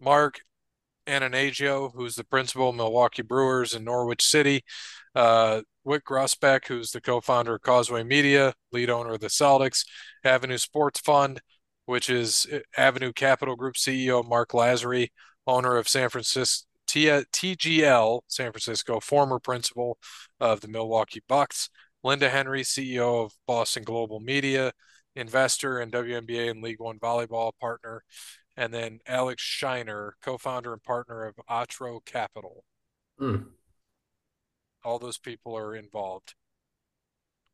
Mark Attanasio, who's the principal of Milwaukee Brewers in Norwich City, uh, Wyc Grousbeck, who's the co-founder of Causeway Media, lead owner of the Celtics, Avenue Sports Fund, which is uh, Avenue Capital Group CEO Mark Lasry, owner of San Francisco TGL San Francisco, former principal of the Milwaukee Bucks, Linda Henry, CEO of Boston Global Media, investor in WNBA and League One volleyball partner, and then Alex Shiner, co-founder and partner of Atro Capital. hmm. All those people are involved.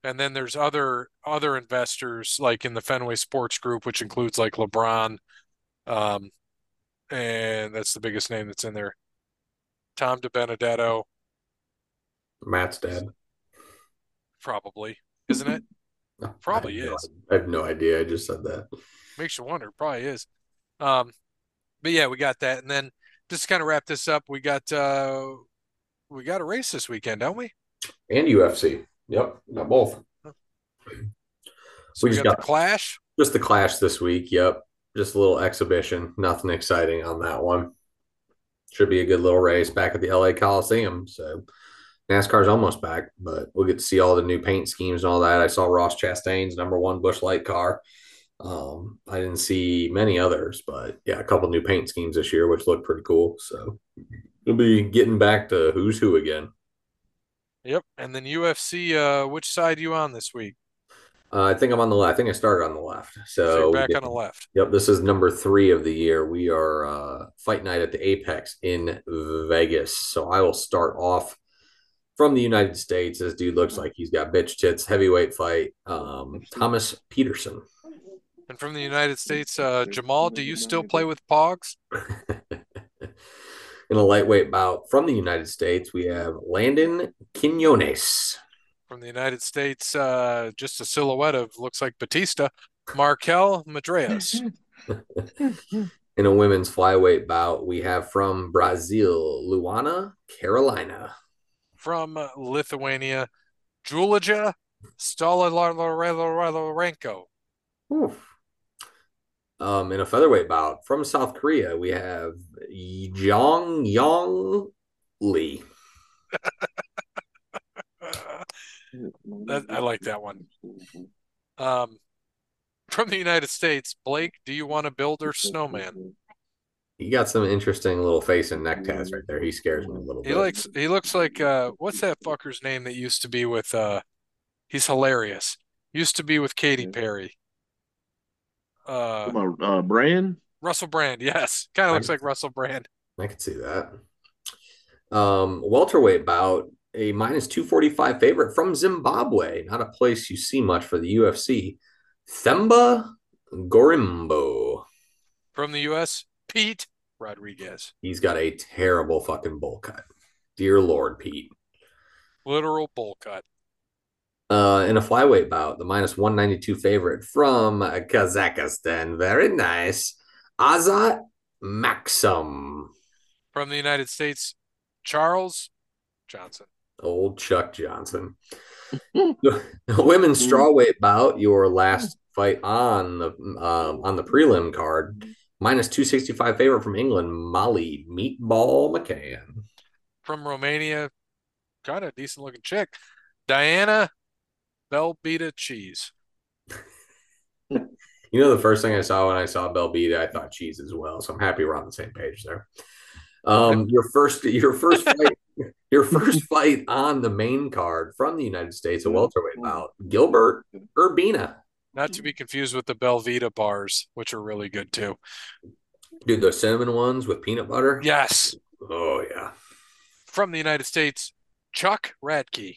And then there's other other investors like in the Fenway Sports Group, which includes like LeBron, um, and that's the biggest name that's in there. Tom DiBenedetto, Matt's dad probably, isn't it? [LAUGHS] Probably I have no- is. I have no idea I just said that Makes you wonder. Probably is. Um, but yeah, we got that, and then just to kind of wrap this up, we got uh, we got a race this weekend, don't we? and UFC yep got both. So We we just got got- the Clash. just the clash this week yep. Just a little exhibition nothing exciting on that one. Should be a good little race back at the LA Coliseum so NASCAR's almost back but we'll get to see all the new paint schemes and all that. I saw Ross Chastain's number one Busch Light car. Um I didn't see many others but yeah a couple new paint schemes this year which look pretty cool so we'll be getting back to who's who again Yep. And then UFC. Uh, which side you on this week? Uh, I think I'm on the left. I think I started on the left. So So, you're back on the left. Yep, this is number three of the year. We are uh, fight night at the Apex in Vegas. So I will start off from the United States. This dude looks like he's got bitch tits, heavyweight fight. Um, Thomas Petersen. And from the United States, uh, Jamal, do you still play with Pogs? [LAUGHS] In a lightweight bout from the United States, we have Landon Quinones. From the United States, uh, just a silhouette of looks like Batista, Marquel Mederos. [LAUGHS] In a women's flyweight bout, we have from Brazil, Luana Carolina. From Lithuania, Julija Stoliarenko. Oof. Um, in a featherweight bout from South Korea, we have Jeong Yeong Lee. That, I like that one. Um, from the United States, Blake, do you want to build her snowman? He got some interesting little face and neck tats right there. He scares me a little He bit. likes he looks like uh what's that fucker's name that used to be with uh he's hilarious. Used to be with Katy Perry. Uh on, uh, Brand. Russell Brand, yes. Kind of looks like Russell Brand. I could see that. Um, welterweight bout. a minus 245 favorite from Zimbabwe. Not a place you see much for the UFC. Themba Gorimbo. From the U.S., Pete Rodriguez. He's got a terrible fucking bowl cut. Dear Lord, Pete. Literal bowl cut. Uh, in a flyweight bout, the minus 192 favorite from Kazakhstan. Very nice. Azat Maksum. From the United States, Charles Johnson. Old Chuck Johnson. the [LAUGHS] [LAUGHS] women's strawweight bout, your last fight on the uh, on the prelim card. Minus 265 favorite from England, Molly Meatball McCann. From Romania, got a decent looking chick. Diana Belbita Cheese. You know, the first thing I saw when I saw Belbita, I thought cheese as well. So I'm happy we're on the same page there. Um, your first, your first [LAUGHS] fight, your first fight on the main card from the United States, a welterweight bout, Gilbert Urbina. Not to be confused with the Belvita bars, which are really good too. Dude, those cinnamon ones with peanut butter. Yes. Oh yeah. From the United States, Chuck Radtke.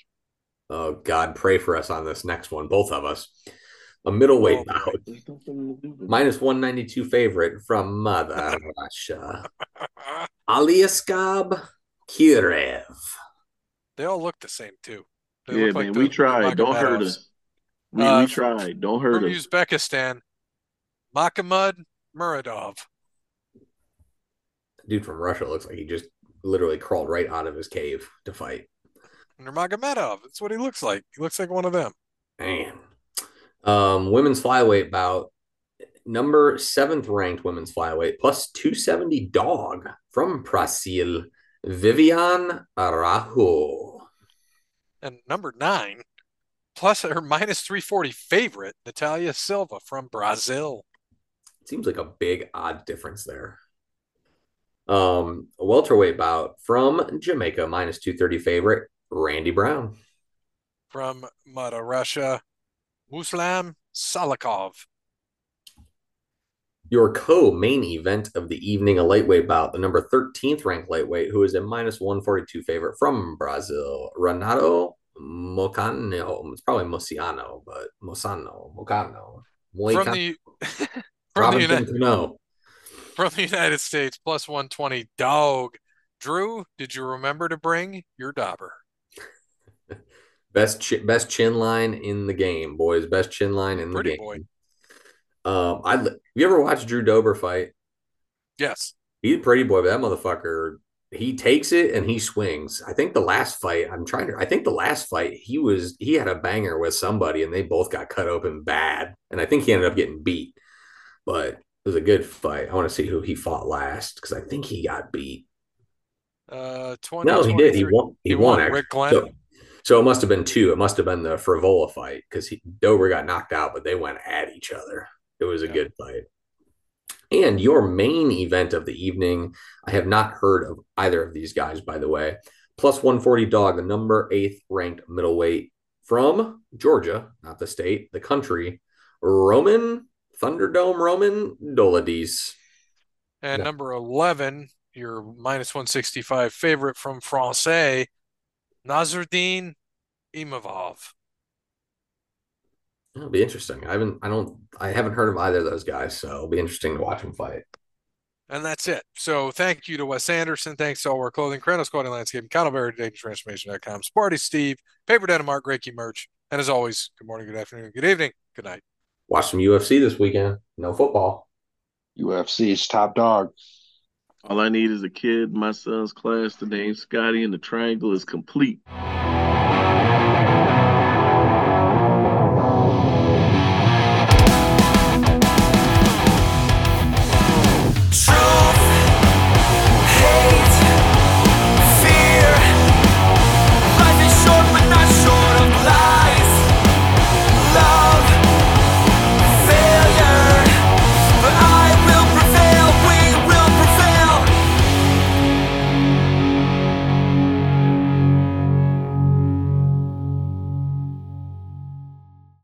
Oh God, pray for us on this next one, both of us. A middleweight Oh, bout, There's nothing to do with minus 192 favorite from Mother Russia, Aliaskhab Khizriev. They all look the same too. They Yeah, look like man, the- we the tried. Don't hurt us. We, Uh, we tried. Don't hurt From us. Uzbekistan, Makhmud Muradov. Dude from Russia looks like he just literally crawled right out of his cave to fight. Nurmagomedov. That's what he looks like. He looks like one of them. Man. Um, women's flyweight bout, number seventh ranked women's flyweight, plus 270 dog from Brazil, Viviane Araujo. And number nine, plus her minus 340 favorite, Natalia Silva from Brazil. Seems like a big odd difference there. Um, a welterweight bout from Jamaica, minus 230 favorite, Randy Brown. From Mother Russia, Muslim Salikhov. Your co-main event of the evening, a lightweight bout, the number 13th ranked lightweight, who is a minus 142 favorite from Brazil, Renato Moicano. It's probably Mociano, but Mosano, Mocano. From the [LAUGHS] from the, Robinson Uni- Cano. from the United States, plus 120 dog. Drew, did you remember to bring your dauber? Best chi- best chin line in the game, boys. Best chin line in the Pretty game. boy. Um, I you ever watch Drew Dober fight? Yes. He's a pretty boy, but that motherfucker, he takes it and he swings. I think the last fight, I'm trying to, I think the last fight, he was, he had a banger with somebody and they both got cut open bad. And I think he ended up getting beat, but it was a good fight. I want to see who he fought last because I think he got beat. Uh, 20, No, he did. He won. He, He won, won. actually. Rick Glenn. So, so it must have been two. It must have been the Frevola fight because Dober got knocked out, but they went at each other. It was a Yeah. good fight. And your main event of the evening, I have not heard of either of these guys, by the way. Plus 140 dog, the number eighth ranked middleweight from Georgia, not the state, the country, Roman Thunderdome Roman Dolidze. And Yeah. number 11, your minus 165 favorite from Francais, Nassourdine Imavov. It'll be interesting. I haven't, I don't, I haven't heard of either of those guys, so it'll be interesting to watch them fight. And that's it. So thank you to Wes Anderson. Thanks to All Wear Clothing, Kronos Clothing Landscape, Connellberry Data Transformation.com, Sparty Steve, Paper Denmark, GrayKey Merch. And as always, good morning, good afternoon, good evening, good night. Watch some UFC this weekend. No football. UFC's top dog. All I need is a kid my son's class. The name Scotty, and the triangle is complete.